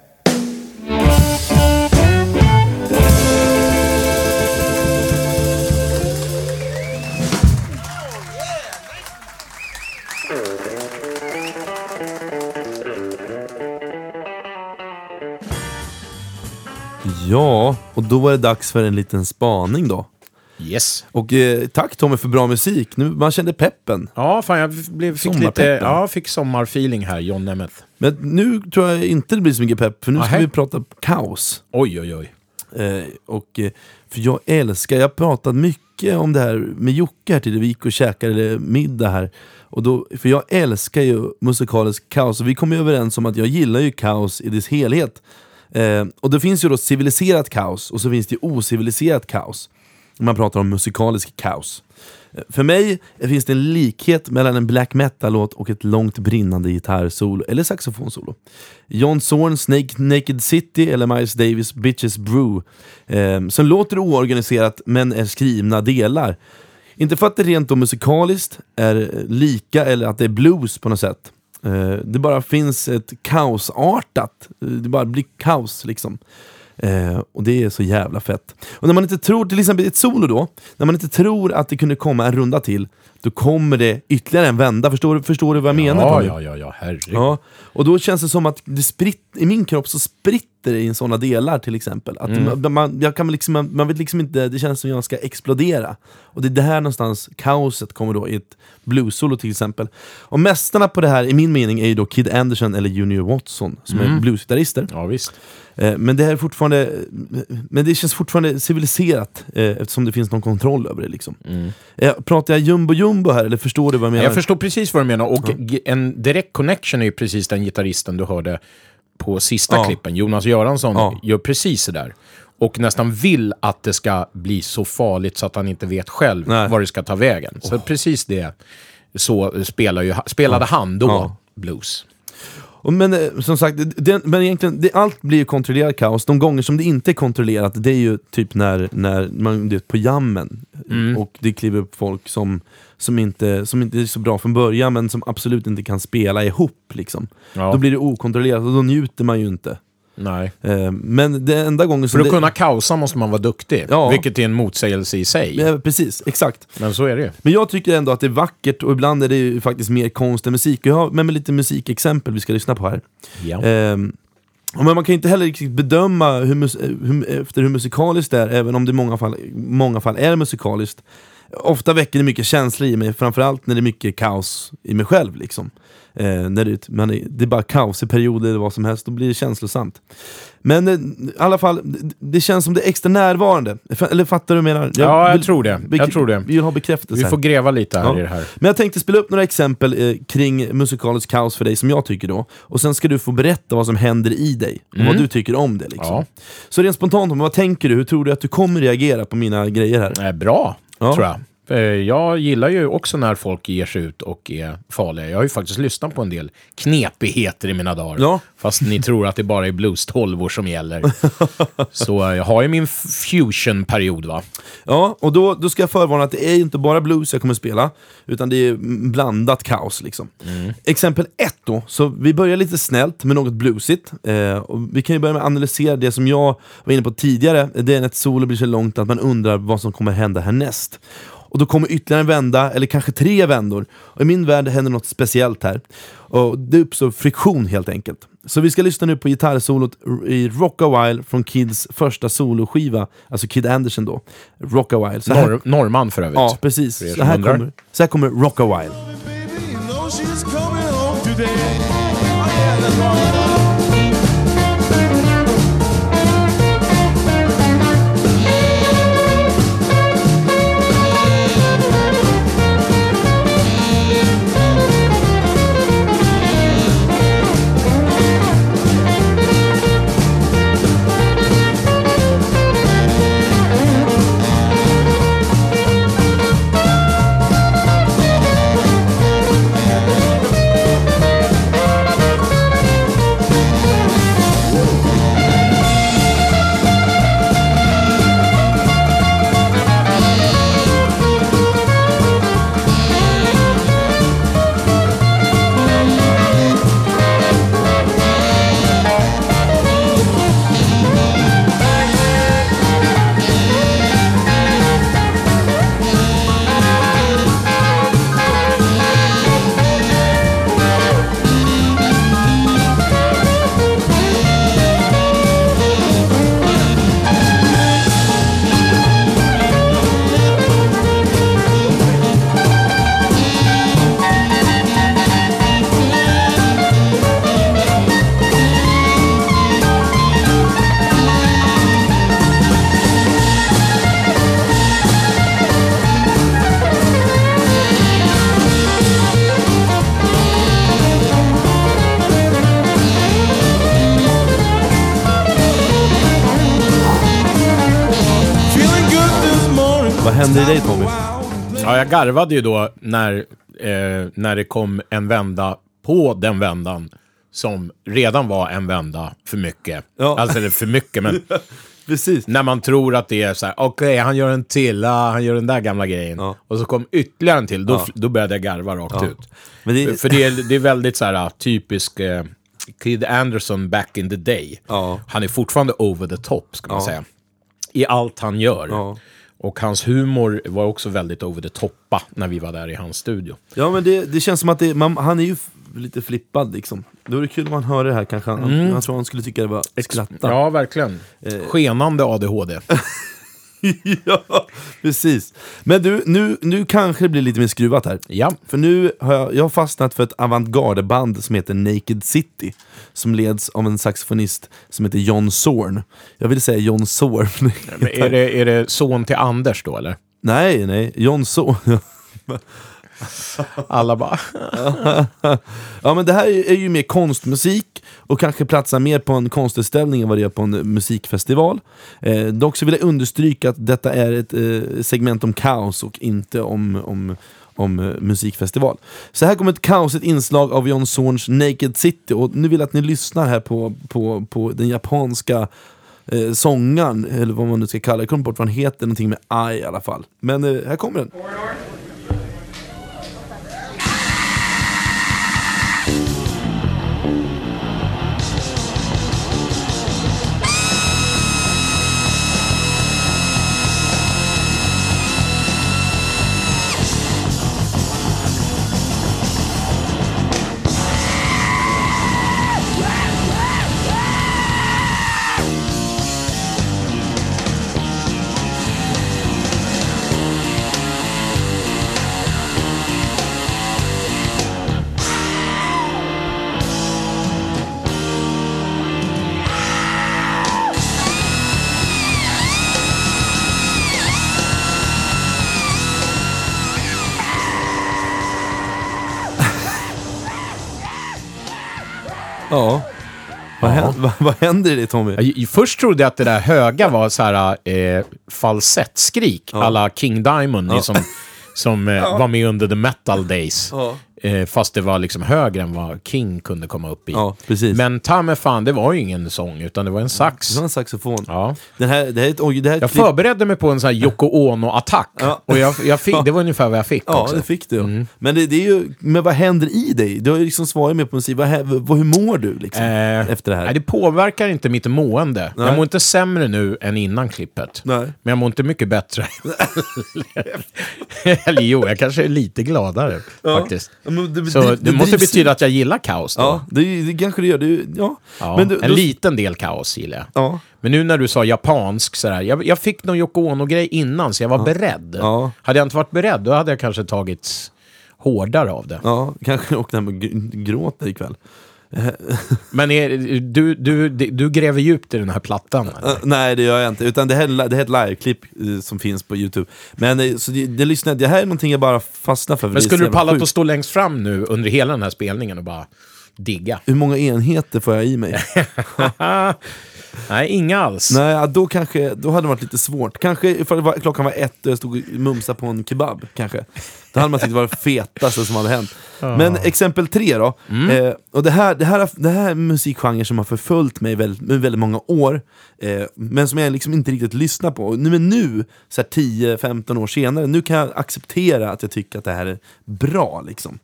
Ja, och då var det dags för en liten spaning då. Yes. Och eh, tack Tommy för bra musik. Nu, man kände peppen. Ja, fan, jag blev, fick lite ja, fick sommarfeeling här, John Nemeth. Men nu tror jag inte det blir så mycket pepp, för nu ska Nähä. vi prata kaos. Oj, oj, oj. Eh, och, eh, för jag älskar, jag har pratat mycket om det här med Jocke här tidigare, vi gick och käkade middag här. Och då, för jag älskar ju musikalisk kaos, och vi kom ju överens om att jag gillar ju kaos i dess helhet. Eh, och det finns ju då civiliserat kaos, och så finns det ju ociviliserat kaos. Man pratar om musikalisk kaos. För mig finns det en likhet mellan en black metal-låt och ett långt brinnande gitarrsolo eller saxofonsolo. John Zorns Naked, Naked City eller Miles Davis Bitches Brew, eh, som låter oorganiserat men är skrivna delar. Inte för att det rent och musikaliskt är lika eller att det är blues på något sätt. Eh, det bara finns ett kaosartat, eh, det bara blir kaos liksom. Eh, och det är så jävla fett. Och när man inte tror, till exempel ett solo då, när man inte tror att det kunde komma en runda till, då kommer det ytterligare en vända. Förstår, du- förstår du vad jag menar? Ja, Tommy? ja, ja, ja, herregud. Ja, och då känns det som att det spritt, i min kropp så spritter det i sådana delar till exempel. Att Mm. man, jag kan liksom, man, man vet liksom inte, det känns som att jag ska explodera. Och det är det här någonstans kaoset kommer då i ett blues-solo till exempel. Och mästarna på det här i min mening är ju då Kid Anderson eller Junior Watson som Mm. är bluesgitarrister. Ja, visst. Eh, Men det här är fortfarande Men det känns fortfarande civiliserat eh, eftersom det finns någon kontroll över det liksom. Eh, Pratar jag jumbo jumbo här eller förstår du vad jag menar? Jag förstår precis vad du menar. Och g- en direkt connection är ju precis den gitarristen du hörde på sista Ja. klippen. Jonas Göransson Ja. gör precis det där. Och nästan vill att det ska bli så farligt så att han inte vet själv Nej. var det ska ta vägen. Så precis det så spelar ju, spelade han då Ja. blues. Och men eh, som sagt, det- men egentligen, det, allt blir ju kontrollerat kaos. De gånger som det inte är kontrollerat, det är ju typ när, när man är på jammen och det kliver upp folk som, som, inte, som inte är så bra från början men som absolut inte kan spela ihop. Liksom. Ja. Då blir det okontrollerat och då njuter man ju inte. Nej. Eh, men det enda gången För som att det, kunna kaosa måste man vara duktig, Ja. vilket är en motsägelse i sig. Ja, precis, exakt. Men så är det ju. Men jag tycker ändå att det är vackert och ibland är det ju faktiskt mer konst än musik. Jag har med mig lite musikexempel vi ska lyssna på här. Ja. Ehm, men man kan inte heller riktigt bedöma hur, mus- hur, efter hur musikaliskt det är, även om det i många fall, många fall är musikaliskt. Ofta väcker det mycket känslor i mig, framförallt när det är mycket kaos i mig själv. Liksom. Eh, när det, man det är bara kaos i perioder eller vad som helst, då blir det känslosamt. Men eh, i alla fall, det, det känns som det är extra närvarande. F- Eller fattar du vad jag menar? Ja, jag vill- tror det. Jag tror det. Vi vill ha bekräftelse Vi får gräva lite här Ja. i det här. Men jag tänkte spela upp några exempel eh, kring musikalisk kaos för dig som jag tycker då. Och sen ska du få berätta vad som händer i dig och vad du tycker om det. Liksom. Ja. Så rent spontant, vad tänker du? Hur tror du att du kommer reagera på mina grejer här? Eh, Bra, Ja. tror jag. Eh, Jag gillar ju också när folk ger sig ut och är farliga. Jag har ju faktiskt lyssnat på en del knepigheter i mina dagar. Ja. Fast ni tror att det bara är blues 12 som gäller. Så eh, jag har ju min fusion-period va. Ja, och då, då ska jag förvarna att det är inte bara blues jag kommer spela, utan det är mm, blandat kaos. Liksom. Exempel ett då, så vi börjar lite snällt med något bluesigt. Eh, och vi kan ju börja med att analysera det som jag var inne på tidigare, det är när ett solo blir så långt att man undrar vad som kommer hända härnäst. Och då kommer ytterligare en vända, eller kanske tre vändor. Och i min värld händer något speciellt här. Och det uppstår friktion helt enkelt. Så vi ska lyssna nu på gitarrsolot i Rock a While från Kids första soloskiva, alltså Kid Anderson då. Rock a While. Så här, Norr, norrman för övrigt. ja, precis. Så här, kommer, så här kommer Rock a While. Hände i dig Tommy? Ja, jag garvade ju då när, eh, när det kom en vända på den vändan som redan var en vända för mycket. Ja. Alltså, eller för mycket, men Precis. när man tror att det är så här, okej, han gör en till, ah, han gör den där gamla grejen. Ja. Och så kom ytterligare en till, då, Ja. då började jag garva rakt Ja. ut. Det, För det är, det är väldigt så här typisk eh, Kid Anderson back in the day. Han är fortfarande over the top, ska man säga. I allt han gör. Och hans humor var också väldigt over the toppa när vi var där i hans studio. Ja men det, det känns som att det, man, han är ju lite flippad liksom. Då är det kul om man hör det här kanske. Han, Jag tror han skulle tycka det var skratta. Ja, verkligen. Eh. Skenande ADHD. ja, precis. Men du, nu, nu kanske det blir lite mer skruvat här. ja. För nu har jag, jag har fastnat för ett avantgardeband som heter Naked City. Som leds av en saxofonist som heter John Zorn. Jag vill säga John Zorn. Men är, det, är det son till Anders då, eller? nej, nej, John Zorn. Alla bara... ja men det här är ju mer konstmusik och kanske platsar mer på en konstutställning än vad det är på en musikfestival. Eh, dock så vill jag understryka att detta är ett eh, segment om kaos och inte om, om, om eh, musikfestival. Så här kommer ett kaosigt inslag av John Zorns Naked City och nu vill jag att ni lyssnar här på, på, på den japanska eh, sångaren, eller vad man nu ska kalla det, jag kommer bort vad han heter, någonting med I i alla fall. Men eh, här kommer den. Ja. Vad, händer, vad, händer i det Tommy? Jag- Först trodde jag att det där höga var så här eh, falsettskrik, alla King Diamond, ni som, som eh, var med under the metal days. Eh, fast det var liksom högre än vad King kunde komma upp i. Ja, precis. Men ta mig fan, det var ju ingen sång, utan det var en sax. Det var en saxofon. Ja. Den här, det här oj, det här Jag klipp- förberedde mig på en sån här Yoko Ono-attack. Ja. Och jag, jag fick, det var ungefär vad jag fick Ja, också. det fick du. Mm. Men, det, det är ju, men vad händer i dig? Du har ju liksom svarat med på musik. Vad, hur mår du liksom, Eh, efter det här? Nej, det påverkar inte mitt mående. Nej. Jag mår inte sämre nu än innan klippet. Nej. Men jag mår inte mycket bättre. Eller jo, jag kanske är lite gladare faktiskt. Ja, men det- Så det- det, måste drivs- betyda att jag gillar kaos då. Ja, det, det kanske det gör. Det, ja. Ja, Men du, en då- liten del kaos gillar jag. Ja. Men nu när du sa japansk sådär, jag, jag fick någon Yoko Ono-grej innan så jag var beredd. Ja. Hade jag inte varit beredd då hade jag kanske tagit hårdare av det. ja, kanske åkte hem och gr- gråter ikväll. Men är, du, du, du gräver djupt i den här plattan? eller? Uh, nej, det gör jag inte. Utan det här, det här är ett liveklipp uh, som finns på Youtube. Men uh, så det, det, lyssnar, det här är någonting jag bara fastnar för. Men skulle du jävla pallat sjukt. att stå längst fram nu under hela den här spelningen och bara digga? Hur många enheter får jag i mig? Nej, inga alls. Nej, då kanske, då hade det varit lite svårt. Kanske ifall var, klockan var ett och jag stod och mumsade på en kebab, kanske. Då hade man tyckt det var det fetaste som hade hänt. Men exempel tre då. Eh, och det här, det, här, det här är en musikgenre som har förföljt mig väldigt, med väldigt många år. Eh, men som jag liksom inte riktigt lyssnar på. Nu, men nu, så här 10-15 år senare, nu kan jag acceptera att jag tycker att det här är bra. Liksom.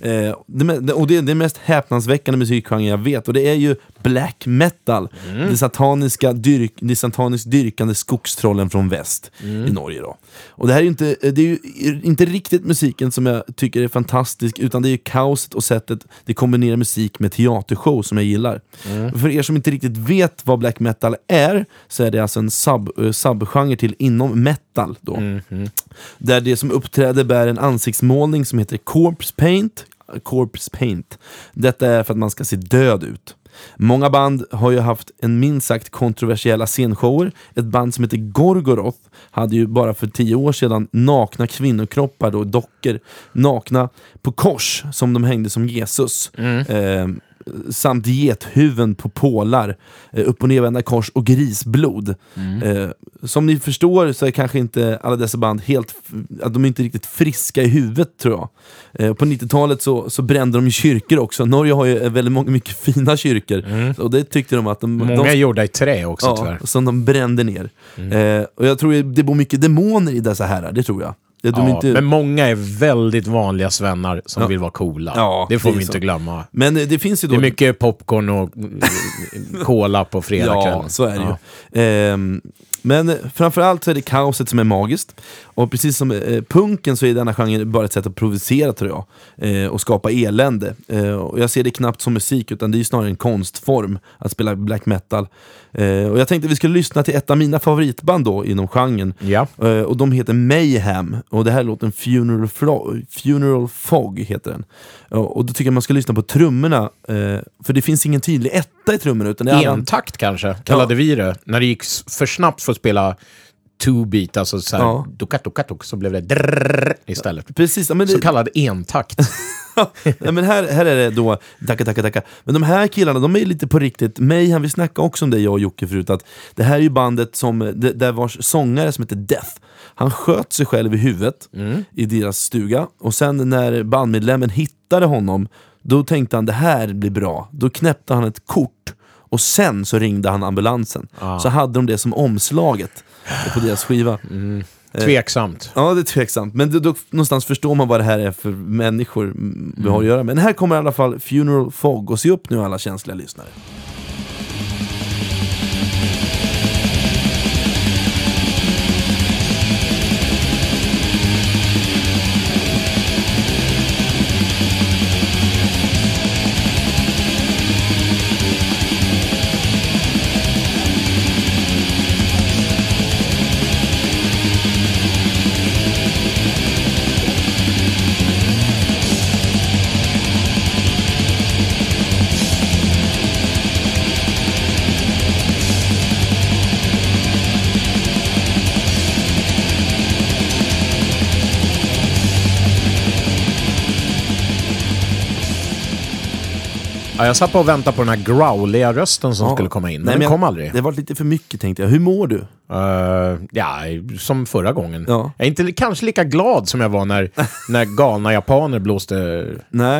Eh, det, och det är den mest häpnadsväckande musikgenren jag vet. Och det är ju black metal. Det sataniska dyrk, det sataniskt dyrkande skogstrollen från väst i Norge. Då. Och det här är ju inte, det är ju inte riktigt musiken som jag tycker är fantastisk, utan det är ju kaoset och sättet det kombinerar musik med teatershow som jag gillar. För er som inte riktigt vet vad black metal är, så är det alltså en sub, eh, subgenre till inom metal. Då. Där det som uppträder bär en ansiktsmålning som heter corpse paint. Corpse paint. Detta är för att man ska se död ut. Många band har ju haft en minst sagt kontroversiella scenshower. Ett band som heter Gorgoroth hade ju bara för tio år sedan nakna kvinnokroppar, då, dockor, nakna på kors som de hängde som Jesus. Eh, samt gethuvuden på pålar, eh, upp och nervända kors och grisblod. Eh, som ni förstår så är kanske inte alla dessa band helt, att de är inte riktigt friska i huvudet tror jag. Eh, på 90-talet så, så brände de kyrkor också. Norge har ju eh, väldigt många, mycket fina kyrkor. Och det tyckte de att de... Många de är gjorda i trä också ja, tyvärr. som de brände ner. Mm. Eh, och jag tror det bor mycket demoner i dessa herrar, det tror jag. Det, de Ja, inte, Men många är väldigt vanliga svennar som Ja. vill vara coola. Ja, det får det vi så. inte glömma. men eh, det finns ju då... Det är mycket popcorn och mm, cola på fredagskvällen. Ja, så är det Ja. ju. Ehm, men framförallt så är det kaoset som är magiskt. Och precis som eh, punken så är denna genre bara ett sätt att provocera tror jag. Eh, och skapa elände. Eh, och jag ser det knappt som musik utan det är snarare en konstform att spela black metal. Och jag tänkte att vi skulle lyssna till ett av mina favoritband då inom genren. Ja. Och de heter Mayhem, och det här låten Funeral, Flo- Funeral Fog heter den. Och då tycker jag man ska lyssna på trummorna, för det finns ingen tydlig etta i trummorna. Utan det Entakt kanske, kallade Ja. vi det. När det gick för snabbt för att spela two-beat, alltså så här, Ja. dukat, dukat, duk, så blev det drrrr istället. Precis, ja, det, Så kallad entakt. ja, men här, här är det då dacka, dacka, dacka. Men de här killarna, de är lite på riktigt. Mayhem, vi snackade också om det jag och Jocke förut, att det här är ju bandet som, det- där vars sångare som heter Death, han sköt sig själv i huvudet i deras stuga. Och sen när bandmedlemmen hittade honom, då tänkte han det här blir bra. Då knäppte han ett kort och sen så ringde han ambulansen. Så hade de det som omslaget på deras skiva. Tveksamt. Ja, det är tveksamt. Men då, då, någonstans förstår man vad det här är för människor mm, vi har att göra med. Men här kommer i alla fall Funeral Fog, och se upp nu alla känsliga lyssnare. Jag satt på och väntade på den här growliga rösten som Ja. skulle komma in, men Nej, den jag- kom aldrig. Det var lite för mycket tänkte jag. Hur mår du? Eh, ja, som förra gången. Ja. Jag är inte kanske lika glad som jag var när, när galna japaner blåste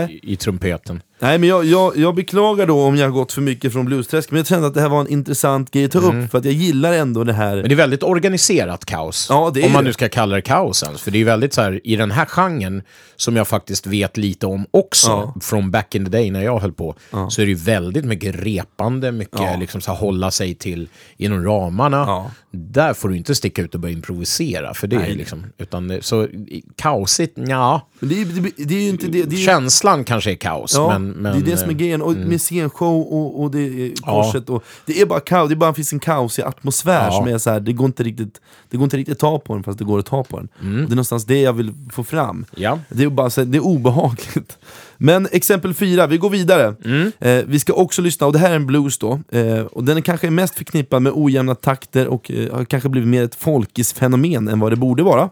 i, i trumpeten. Nej men jag, jag, jag beklagar då om jag har gått för mycket från bluesträsk, men jag kände att det här var en intressant grej att ta upp, för att jag gillar ändå det här... Men det är väldigt organiserat kaos. Ja, det är om man det. nu ska kalla det kaos ens. För det är väldigt så här, i den här genren, som jag faktiskt vet lite om också, Ja. från back in the day när jag höll på, så är det ju väldigt mycket repande, mycket Ja. liksom så här, hålla sig till inom ramarna. Ja. Där får du inte sticka ut och börja improvisera, för det är Nej. liksom, utan så kaosigt, ja. Men det, är- det, det är ju inte det... är, Känslan kanske är kaos, Ja, men, men... det är det som är eh, grejen. Och med scenshow och, och det är Ja. korset. Och, det är bara kaos, det bara finns en kaosig atmosfär Ja. som är så här, det går inte riktigt det går inte riktigt att ta på den fast det går att ta på den. Mm. Det är någonstans det jag vill få fram. Ja. Det är, bara, så här, det är obehagligt. Men exempel fyra, vi går vidare. Mm. Eh, vi ska också lyssna, och det här är en blues då, eh, och den är kanske mest förknippad med ojämna takter och eh, har kanske blivit mer ett folkisfenomen än vad det borde vara.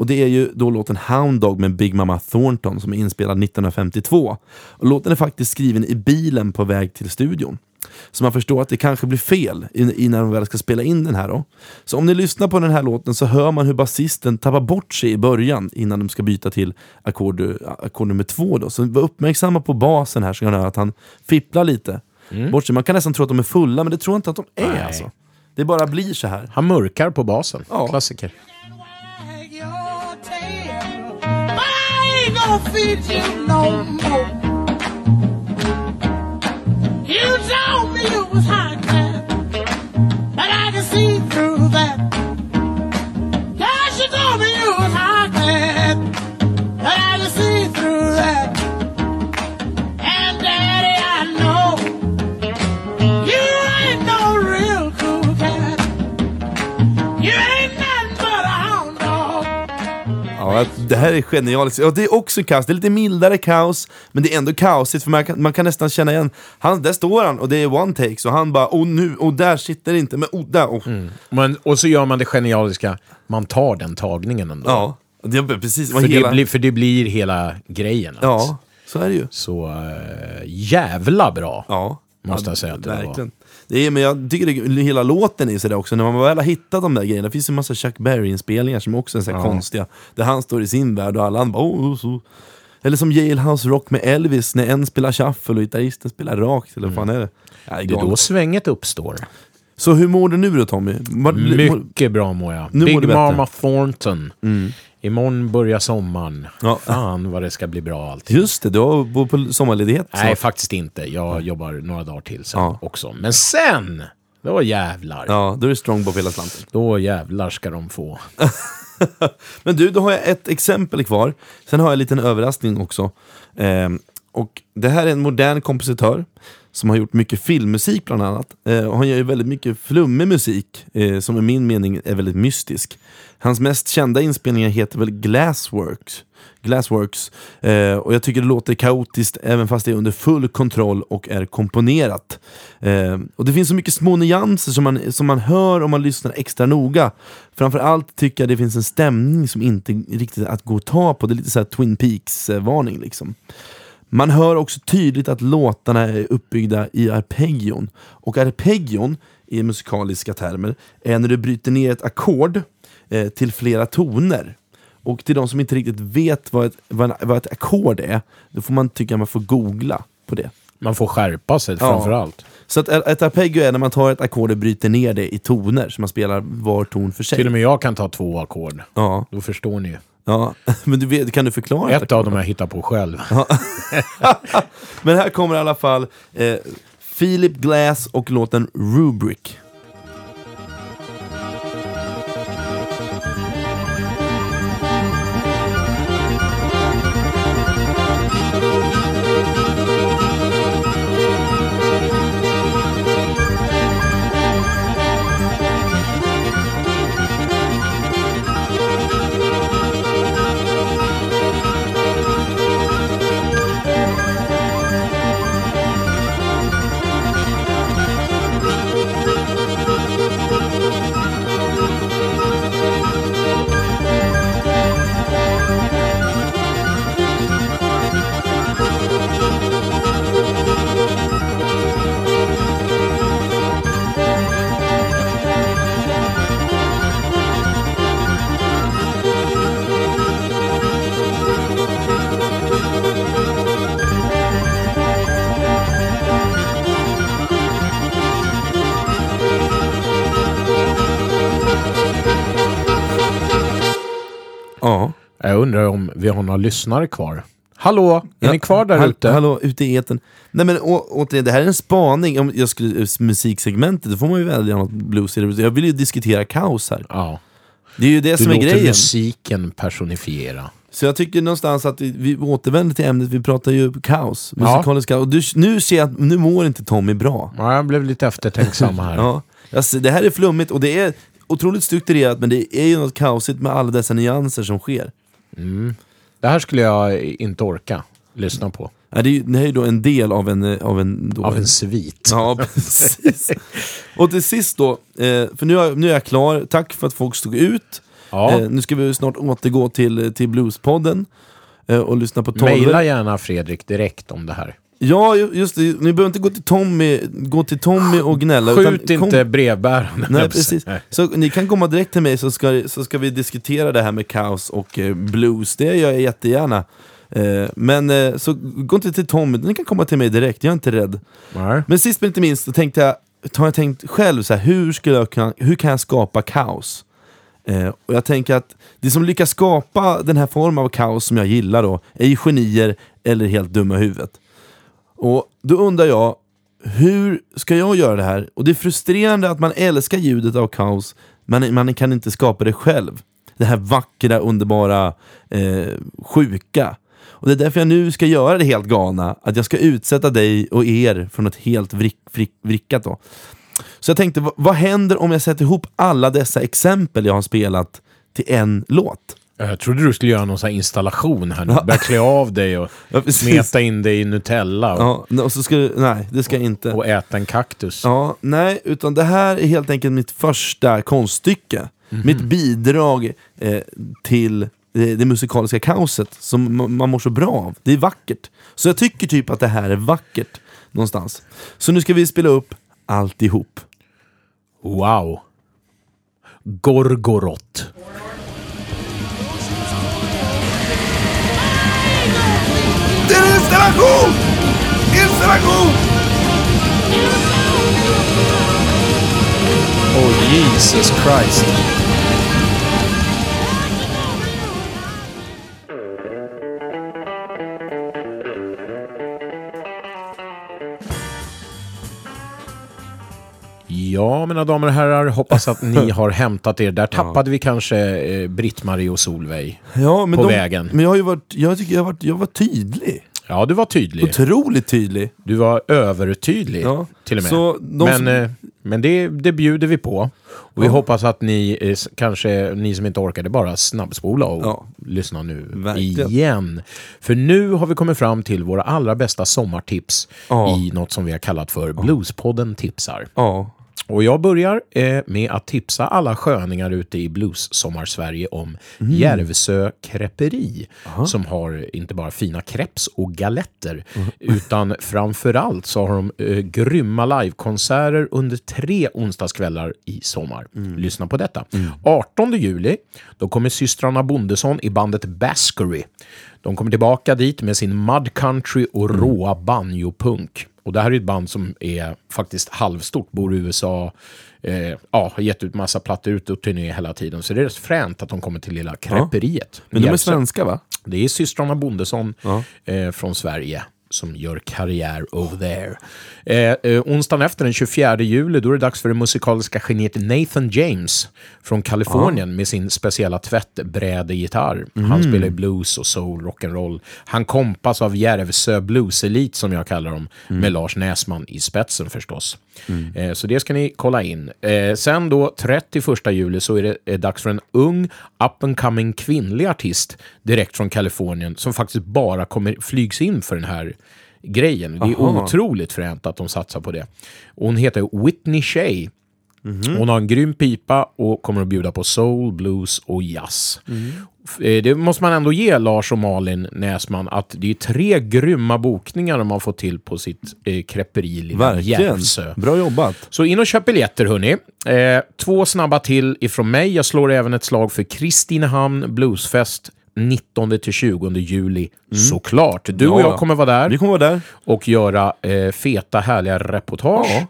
Och det är ju då låten Hound Dog med Big Mama Thornton som är inspelad 1952. Och låten är faktiskt skriven i bilen på väg till studion. Så man förstår att det kanske blir fel i- innan de väl ska spela in den här då. Så om ni lyssnar på den här låten så hör man hur basisten tappar bort sig i början innan de ska byta till ackord ackord nummer två då. Så var uppmärksamma på basen här så kan ni höra att han fipplar lite. Bort sig. Man kan nästan tro att de är fulla men det tror jag inte att de är Nej. alltså. Det bara blir så här. Han mörkar på basen. Ja. Klassiker. I ain't gonna feed you no more. Det här är genialiskt. Ja, det är också kaos. Det är lite mildare kaos, men det är ändå kaosigt för man kan, man kan nästan känna igen. Han, där står han och det är one take, så han bara oh nu, och där sitter det inte, men oh där, oh. Men, och så gör man det genialiska, man tar den tagningen ändå. Ja, det precis. För, hela, det blir, för det blir hela grejen. att- ja. Så är det ju. Så äh, jävla bra. Ja. Måste jag säga att det var. Det är, men jag tycker det, hela låten är sådär också, när man väl har hittat de där grejerna, det finns en massa Chuck Berry-inspelningar som också är så här konstiga, där han står i sin värld och alla andra bara oh, så. Eller som Jailhouse Rock med Elvis, när en spelar shuffle och gitarristen spelar rakt, eller vad fan är det? Ja, det är då svänget uppstår. Så hur mår du nu då Tommy? Var, mår- Mycket bra mår jag. Nu mår Big. Mm. Mama Thornton. Imorgon börjar sommaren. Ja. Fan vad det ska bli bra allt. Just det, du bor på sommarledighet Nej, snart. faktiskt inte. Jag jobbar några dagar till sen Ja. också. Men sen, då jävlar. Ja, då är det strongbow på hela slanten. Då jävlar ska de få. Men du, då har jag ett exempel kvar. Sen har jag en liten överraskning också. Ehm, och det här är en modern kompositör som har gjort mycket filmmusik bland annat. Eh, han gör ju väldigt mycket flummig musik eh, som i min mening är väldigt mystisk. Hans mest kända inspelningar heter väl Glassworks. Glassworks. Eh, och jag tycker det låter kaotiskt även fast det är under full kontroll och är komponerat. Eh, och det finns så mycket små nyanser som man, som man hör om man lyssnar extra noga. Framförallt tycker jag det finns en stämning som inte riktigt är att gå och ta på. Det är lite så här Twin Peaks-varning liksom. Man hör också tydligt att låtarna är uppbyggda i arpeggion. Och arpeggion, i musikaliska termer, är när du bryter ner ett ackord eh, till flera toner. Och till de som inte riktigt vet vad ett, vad, vad ett ackord är, då får man tycka att man får googla på det. Man får skärpa sig framför allt. Så att ett arpeggio är när man tar ett ackord och bryter ner det i toner, så man spelar var ton för sig. Till och med jag kan ta två ackord. Ja, Då förstår ni ju. ja. men du vet, kan du förklara? Ett av dem jag hittar på själv. Men här kommer i alla fall eh, Philip Glass och låten Rubric. Vi har några lyssnare kvar. Hallå, är Ja, ni kvar där hall- ute? Hallå, ute i etern. Nej men å, återigen, det här är en spaning. Om jag skulle, musiksegmentet, då får man ju välja något blues. Jag vill ju diskutera kaos här. Ja. Det är ju det Du som är låter grejen. musiken personifiera. Så jag tycker någonstans att vi, vi återvänder till ämnet, vi pratar ju kaos. Ja. Musikalisk kaos. Och du, nu ser jag att nu mår inte Tommy bra. Ja, jag blev lite eftertänksam här. Ja. Alltså, det här är flummigt och det är otroligt strukturerat men det är ju något kaosigt med alla dessa nyanser som sker. Det här skulle jag inte orka lyssna på. Ja, det, är, ju- det här är ju då en del av en... eh, Av en, då, Av en svit. Ja, precis. Och till sist då, eh, för nu, är- nu är jag klar. Tack för att folk stod ut. Ja. Eh, nu ska vi snart återgå till, till Bluespodden och lyssna på Maila tolv. gärna Fredrik direkt om det här. Ja, ju- just det. Ni behöver inte gå till Tommy, gå till Tommy och gnälla. Skjut utan kom- inte brevbäraren. Nej, precis. Nej. Så ni kan komma direkt till mig så ska, så ska vi diskutera det här med kaos och eh, blues. Det gör jag jättegärna. Eh, men eh, så gå inte till Tommy, ni kan komma till mig direkt, jag är inte rädd. Nej. Men sist men inte minst, så tänkte jag, har jag tänkt själv, så här, hur, skulle jag kunna, hur kan jag skapa kaos? Eh, och jag tänker att det som lyckas skapa den här formen av kaos som jag gillar då, är ju genier eller helt dumma i huvudet. Och då undrar jag, hur ska jag göra det här? Och det är frustrerande att man älskar ljudet av kaos, men man kan inte skapa det själv. Det här vackra, underbara, eh, sjuka. Och det är därför jag nu ska göra det helt galna, att jag ska utsätta dig och er för något helt vrick, vrick, vrickat då. Så jag tänkte, vad händer om jag sätter ihop alla dessa exempel jag har spelat till en låt? Jag trodde du skulle göra någon sån installation här nu. Börja klä av dig och Ja, smeta in dig i Nutella och, Ja, och så ska du, nej, det ska jag inte. och äta en kaktus. Ja, nej, utan det här är helt enkelt mitt första konststycke. Mhm. Mitt bidrag eh, till det, det musikaliska kaoset som ma- man mår så bra av. Det är vackert. Så jag tycker typ att det här är vackert någonstans. Så nu ska vi spela upp alltihop. Wow. Gorgorot. Det är en installation! Installation! Oh Jesus Christ. Ja, mina damer och herrar, hoppas att ni har hämtat er. Där tappade vi kanske eh, Britt-Marie och Solveig. Ja, men På de, vägen. Men jag har ju varit, jag tycker jag varit, jag var tydlig. Ja, du var tydlig. Otroligt tydlig. Du var övertydlig Ja. till och med. Så men som- eh, men det, det bjuder vi på. Och vi hoppas att ni, eh, kanske ni som inte orkade, bara snabbspola och Ja. lyssna nu Verkligen. igen. För nu har vi kommit fram till våra allra bästa sommartips Ja. i något som vi har kallat för Bluespodden tipsar. Ja. Och jag börjar eh, med att tipsa alla sköningar ute i blues-sommar-Sverige om Mm. Järvsö Creperi som har inte bara fina kreps och galetter Mm. utan framförallt så har de eh, grymma livekonserter under tre onsdagskvällar i sommar. Mm. Lyssna på detta. 18 juli då kommer systrarna Bondesson i bandet Baskery. De kommer tillbaka dit med sin mud country och Mm. råa banjo-punk. Och det här är ett band som är faktiskt halvstort, bor i USA, eh, ja, har gett ut massa plattor ut och turné hela tiden. Så det är rätt fränt att de kommer till lilla Creperiet. Men de är svenska va? Det är systrarna Bondesson Ja. eh, från Sverige som gör karriär over there. Eh, eh, onsdagen efter, den 24 juli, då är det dags för det musikaliska geniet Nathan James från Kalifornien med sin speciella tvättbrädegitarr. Han spelar blues och soul, rock'n'roll. Han kompas av Järvsö Blues Elite, som jag kallar dem, med Lars Näsman i spetsen förstås. Eh, så det ska ni kolla in. Eh, sen då, 31 juli, så är det eh, dags för en ung, up and coming kvinnlig artist direkt från Kalifornien som faktiskt bara kommer flygs in för den här grejen. Det är Aha. otroligt fränt att de satsar på det. Och hon heter Whitney Shea. Hon har en grym pipa och kommer att bjuda på soul, blues och jazz. Eh, Det måste man ändå ge Lars och Malin Näsman att det är tre grymma bokningar de har fått till på sitt eh, creperi i lilla. Järvsö. Bra jobbat. Så in och köp biljetter hörni. Eh, två snabba till ifrån mig. Jag slår även ett slag för Kristinehamn Bluesfest 19-20 juli. Såklart. Du och Mm. Ja, jag kommer vara där Vi kommer vara där. och göra eh, feta härliga reportage. Ja.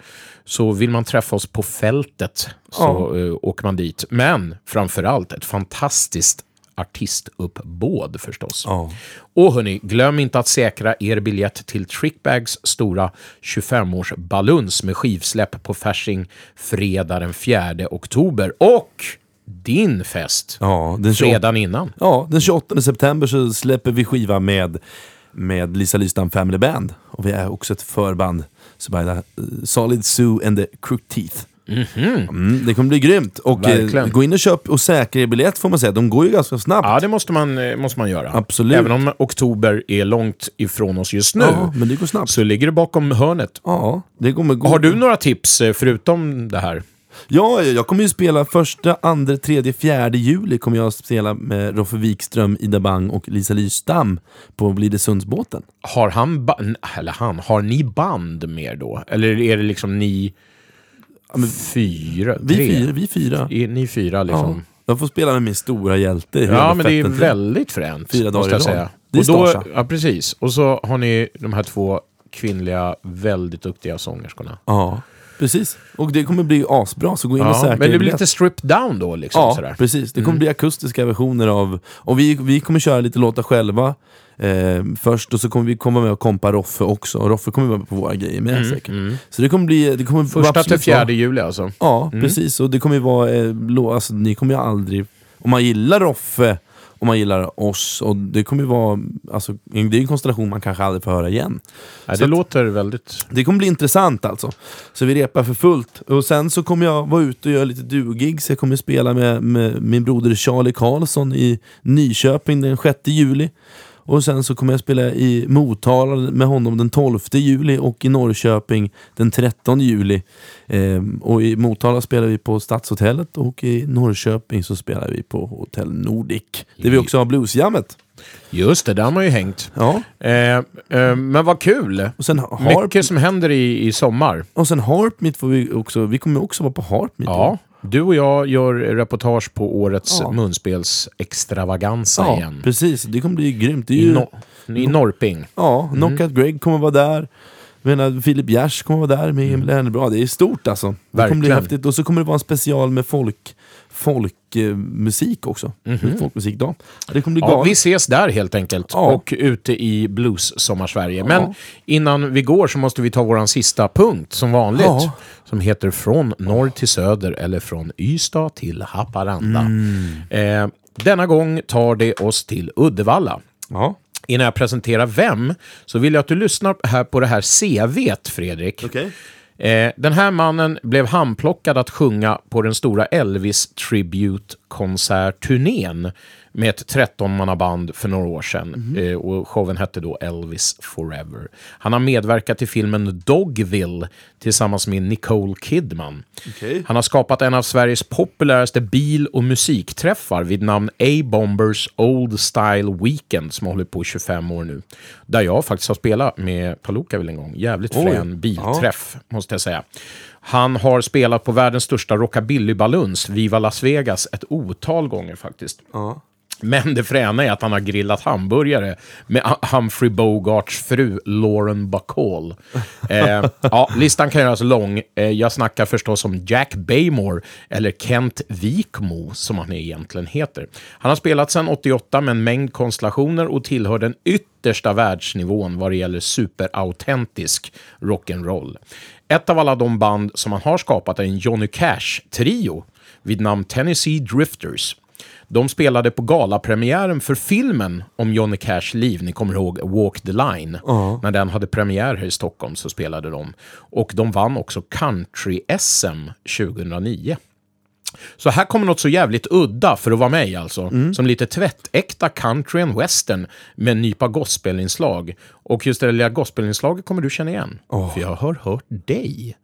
Så vill man träffa oss på fältet så eh, åker man dit. Men framförallt ett fantastiskt artistuppbåd förstås. Ja. Och hörni, glöm inte att säkra er biljett till Trickbags stora 25-års baluns med skivsläpp på Fasching fredag den 4 oktober. Och din fest Ja, den 28, fredagen innan. ja, den 28 september så släpper vi skiva med, med Lisa Lystam Family Band. Och vi är också ett förband som heter eh, Solid Sue and the Crook Teeth. Mm, det kommer bli grymt. Och eh, gå in och köp och säkra er biljett får man säga. De går ju ganska snabbt. Ja, det måste man, eh, måste man göra. Absolut. Även om oktober är långt ifrån oss just nu, Ja, men det går snabbt. så ligger det bakom hörnet. Ja, det kommer gå. Har du några tips eh, förutom det här? Ja, jag kommer ju spela första, andra, tredje, fjärde juli kommer jag att spela med Roffe Wikström, Ida Bang och Lisa Lystam på Blidesundsbåten. Har han, eller han, har ni band med då? Eller är det liksom ni fyra? Vi tre? fyra, vi fyra. Är ni fyra Ja. liksom? Jag får spela med min stora hjälte. Ja, men det är väldigt fränt. Fyra dagar måste jag i rad. säga. Det är Och då, ja, precis. Och så har ni de här två kvinnliga, väldigt duktiga sångerskorna. Ja, precis. Och det kommer bli asbra, så gå in och Ja, säkra men det blir lite stripped down då liksom? Ja, sådär. precis. Det kommer Mm. bli akustiska versioner av... Och vi, vi kommer köra lite låtar själva eh, först, och så kommer vi komma med och kompa Roffe också. Och Roffe kommer vara på våra grejer med säkert. Så det kommer bli... Det kommer Mm, Första till fjärde juli alltså. Ja, precis. Och det kommer ju vara... Eh, alltså, ni kommer ju aldrig... Om man gillar Roffe, om man gillar oss, och det kommer ju vara... Alltså, det är en konstellation man kanske aldrig får höra igen. Så det att- låter väldigt... Det kommer bli intressant alltså. Så vi repar för fullt. Och sen så kommer jag vara ute och göra lite duogigs. Jag kommer spela med, med min broder Charlie Karlsson i Nyköping den 6 juli. Och sen så kommer jag spela i Motala med honom den 12 juli och i Norrköping den 13 juli. Ehm, och i Motala spelar vi på Stadshotellet och i Norrköping så spelar vi på Hotell Nordic. Där vi också har bluesjammet. Just det, där har man ju hängt. Ja. Eh, eh, men vad kul! Och sen Harp, Mycket som händer i, i sommar. och sen Harp Meet får vi också, vi kommer också vara på Harp Meet. Ja, du och jag gör reportage på årets Ja. munspelsextravaganza ja igen. precis. Det kommer bli grymt. Det är I, ju, no I Norrping. Ja, Mm. Knockout Greg kommer vara där. Menar, Filip Gers kommer vara där med Emil Ernebro. Ja, Det är stort alltså. Det kommer bli Verkligen. häftigt. Och så kommer det vara en special med folk folkmusik eh, musik också. Folkmusikdag. Ja, Det kommer bli. Ja, vi ses där helt enkelt. Ja. Och ute i Blues-sommarsverige. Men innan vi går så måste vi ta vår sista punkt som vanligt. Ja. Som heter Från norr till söder eller från Ystad till Haparanda. Mm. Eh, denna gång tar det oss till Uddevalla. Ja. Innan jag presenterar vem så vill jag att du lyssnar här på det här CVt, Fredrik. Okej. Eh, den här mannen blev handplockad att sjunga på den stora Elvis Tribute-konsertturnén med ett 13-mannaband för några år sedan. Eh, och showen hette då Elvis Forever. Han har medverkat i filmen Dogville tillsammans med Nicole Kidman. Okej. Han har skapat en av Sveriges populäraste bil och musikträffar vid namn A-Bombers Old Style Weekend som har hållit på i 25 år nu. Där jag faktiskt har spelat med Paluca väl en gång. Jävligt Oj. frän bilträff, måste jag säga. Han har spelat på världens största rockabilly-baluns, Viva Las Vegas, ett otal gånger faktiskt. Ja. Men det fräna är att han har grillat hamburgare med Humphrey Bogarts fru Lauren Bacall. Eh, ja, listan kan göras lång. Eh, jag snackar förstås om Jack Baymore, eller Kent Wikmo som han egentligen heter. Han har spelat sedan 88 med en mängd konstellationer och tillhör den yttersta världsnivån vad det gäller superautentisk rock'n'roll. Ett av alla de band som han har skapat är en Johnny Cash-trio vid namn Tennessee Drifters. De spelade på galapremiären för filmen om Johnny Cash liv. Ni kommer ihåg Walk the Line. När den hade premiär här i Stockholm så spelade de. Och de vann också Country-SM 2009. Så här kommer något så jävligt udda för att vara mig alltså. Som lite tvättäkta country and western med en nypa gospelinslag. Och just det där lilla gospelinslaget kommer du känna igen. För jag har hört dig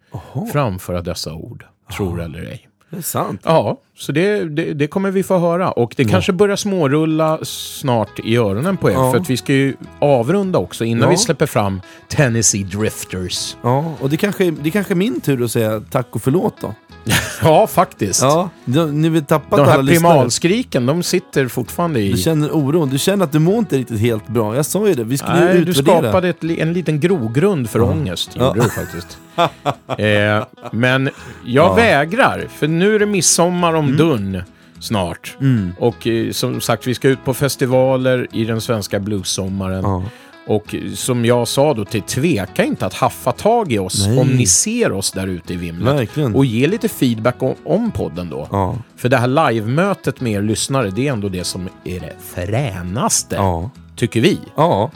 framföra dessa ord. Tror eller ej. Det är sant. Ja, så det, det, det kommer vi få höra. Och det kanske börjar smårulla snart i öronen på er. Ja. För att vi ska ju avrunda också innan Ja. vi släpper fram Tennessee Drifters. Ja, och det kanske, det kanske är min tur att säga tack och förlåt då. Ja, faktiskt. Ja, du, ni vill tappat De alla här lyssnare. primalskriken, de sitter fortfarande i... Du känner oron, du känner att du mår inte riktigt helt bra. Jag sa ju det, vi skulle Nej, ju du utvärdera. skapade ett, en liten grogrund för ångest. Ja. Gjorde du faktiskt. eh, men jag vägrar, för nu är det midsommar om Mm. dörren snart. Och eh, som sagt, vi ska ut på festivaler i den svenska bluessommaren. Ja. Och eh, som jag sa då, till tveka inte att haffa tag i oss Nej. om ni ser oss där ute i vimlet. Verkligen. Och ge lite feedback om, om podden då. Ja. För det här live-mötet med er lyssnare, det är ändå det som är det fränaste, Ja. tycker vi. Ja.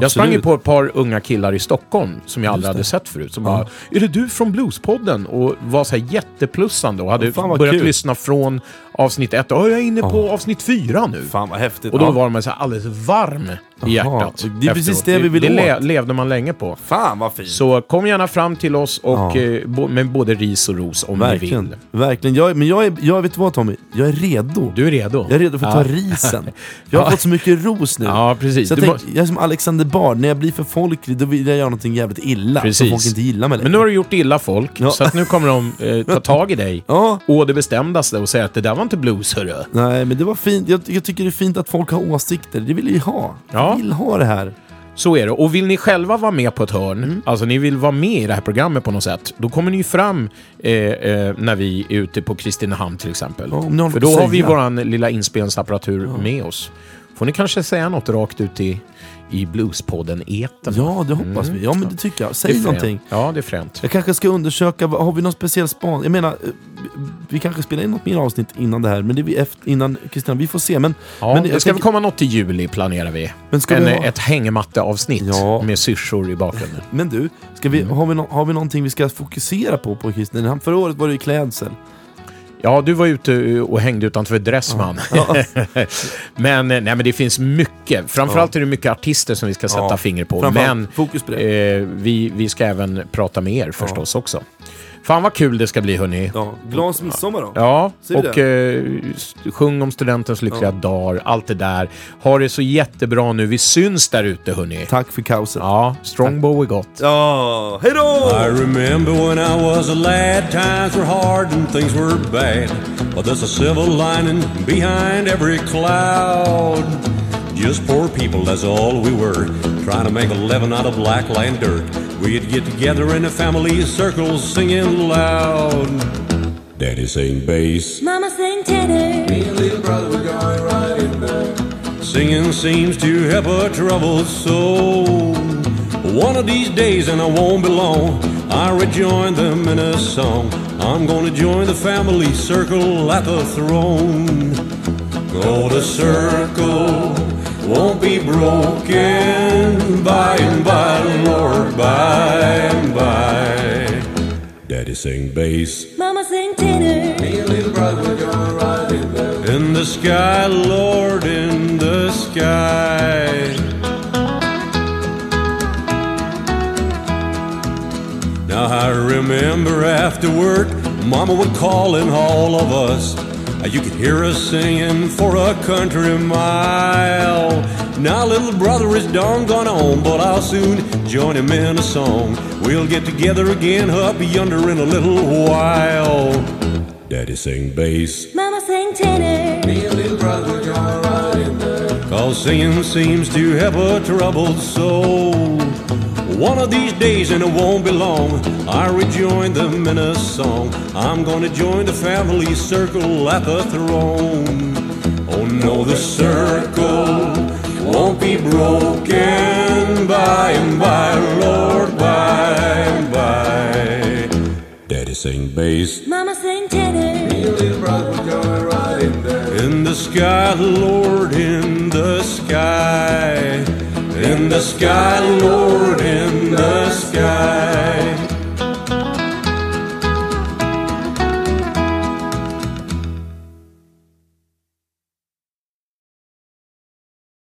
Jag sprang ju på ett par unga killar i Stockholm som jag aldrig hade sett förut. Som bara, är det du från Bluespodden? Och var så här jätteplussande och hade fan vad börjat kul. lyssna från avsnitt ett. Ja, jag är inne på avsnitt fyra nu. Fan vad häftigt. Och då ja. var man så här alldeles varm i hjärtat. det är precis efteråt. det vi vill Det åt. levde man länge på. Fan vad fint. Så kom gärna fram till oss och, eh, bo- med både ris och ros om ni Verkligen. vill. Verkligen. Jag, men jag är, jag vet vad Tommy? Jag är redo. Du är redo? Jag är redo för att ta risen. Jag har fått så mycket ros nu. Ja, precis. Så jag, tänk, jag är som Alexander Bard, när jag blir för folklig då vill jag göra någonting jävligt illa. Precis. Så folk inte gillar mig Men längre. nu har du gjort illa folk, Ja. så att nu kommer de eh, ta tag i dig. Ja, å det bestämdaste och säga att det där var inte blues, hörru. nej men det var fint. Jag, jag tycker det är fint att folk har åsikter. Det vill jag ju ha. Ja. Jag vill ha det här. Så är det. Och vill ni själva vara med på ett hörn, Mm. alltså ni vill vara med i det här programmet på något sätt, då kommer ni ju fram eh, eh, när vi är ute på Kristinehamn till exempel. Ja, För då har vi våran lilla inspelningsapparatur med oss. Får ni kanske säga något rakt ut i, i Bluespodden-etern. Ja, det hoppas vi. Ja, men det tycker jag. Det Säg fränt. någonting. Ja, det är fränt. Jag kanske ska undersöka, har vi någon speciell span? Jag menar, eh, vi kanske spelar in något mer avsnitt innan det här, men det är vi efter, innan Kristina, vi får se. Men, Ja, men det ska väl tänker- komma något i juli planerar vi. Men ska en, vi ha- Ett hängmatteavsnitt Ja. med syrsor i bakgrunden. Men du, ska vi, Mm. har, vi no, har vi någonting vi ska fokusera på på Kristina? Förra året var det ju klädsel. Ja, du var ute och hängde utanför Dressman. men, eh, nej, men det finns mycket. Framförallt är det mycket artister som vi ska sätta Ja, finger på. Men fokus på det. eh, vi, vi ska även prata med er förstås också. Fan vad kul det ska bli hörni. Ja, glad midsommar då. Ja, och eh, sjung om studentens lyckliga dagar, allt det där. Ha det så jättebra nu. Vi syns där ute hörni. Tack för kaosen. Ja, Strongbow är gott. Ja, hej då! I remember when I was a lad, times were hard and things were bad. But there's a silver lining behind every cloud. Just poor people, that's all we were. Trying to make a living out of black land dirt. We'd get together in a family circle singing loud. Daddy sang bass, Mama sang tenor. Me and little brother were going right in there. Singing seems to help a troubled soul. One of these days, and I won't be long, I'll rejoin them in a song. I'm gonna join the family circle at the throne. Go to circle won't be broken by and by, Lord, by and by. Daddy sing bass. Mama sing tenor. Me and little brother gonna ride in the sky, Lord, in the sky. Now I remember after work, Mama would call in all of us. You could hear us singing for a country mile. Now little brother is done gone on, but I'll soon join him in a song. We'll get together again up yonder in a little while. Daddy sing bass. Mama sing tenor. Me and little brother join right in there. Cause singing seems to have a troubled soul. One of these days, and it won't be long, I rejoin them in a song. I'm gonna join the family circle at the throne. Oh no, the circle won't be broken by and by, Lord, by and by. Daddy sing bass. Mama sing tenor. In the sky, Lord, in the sky in the sky, Lord, in the sky.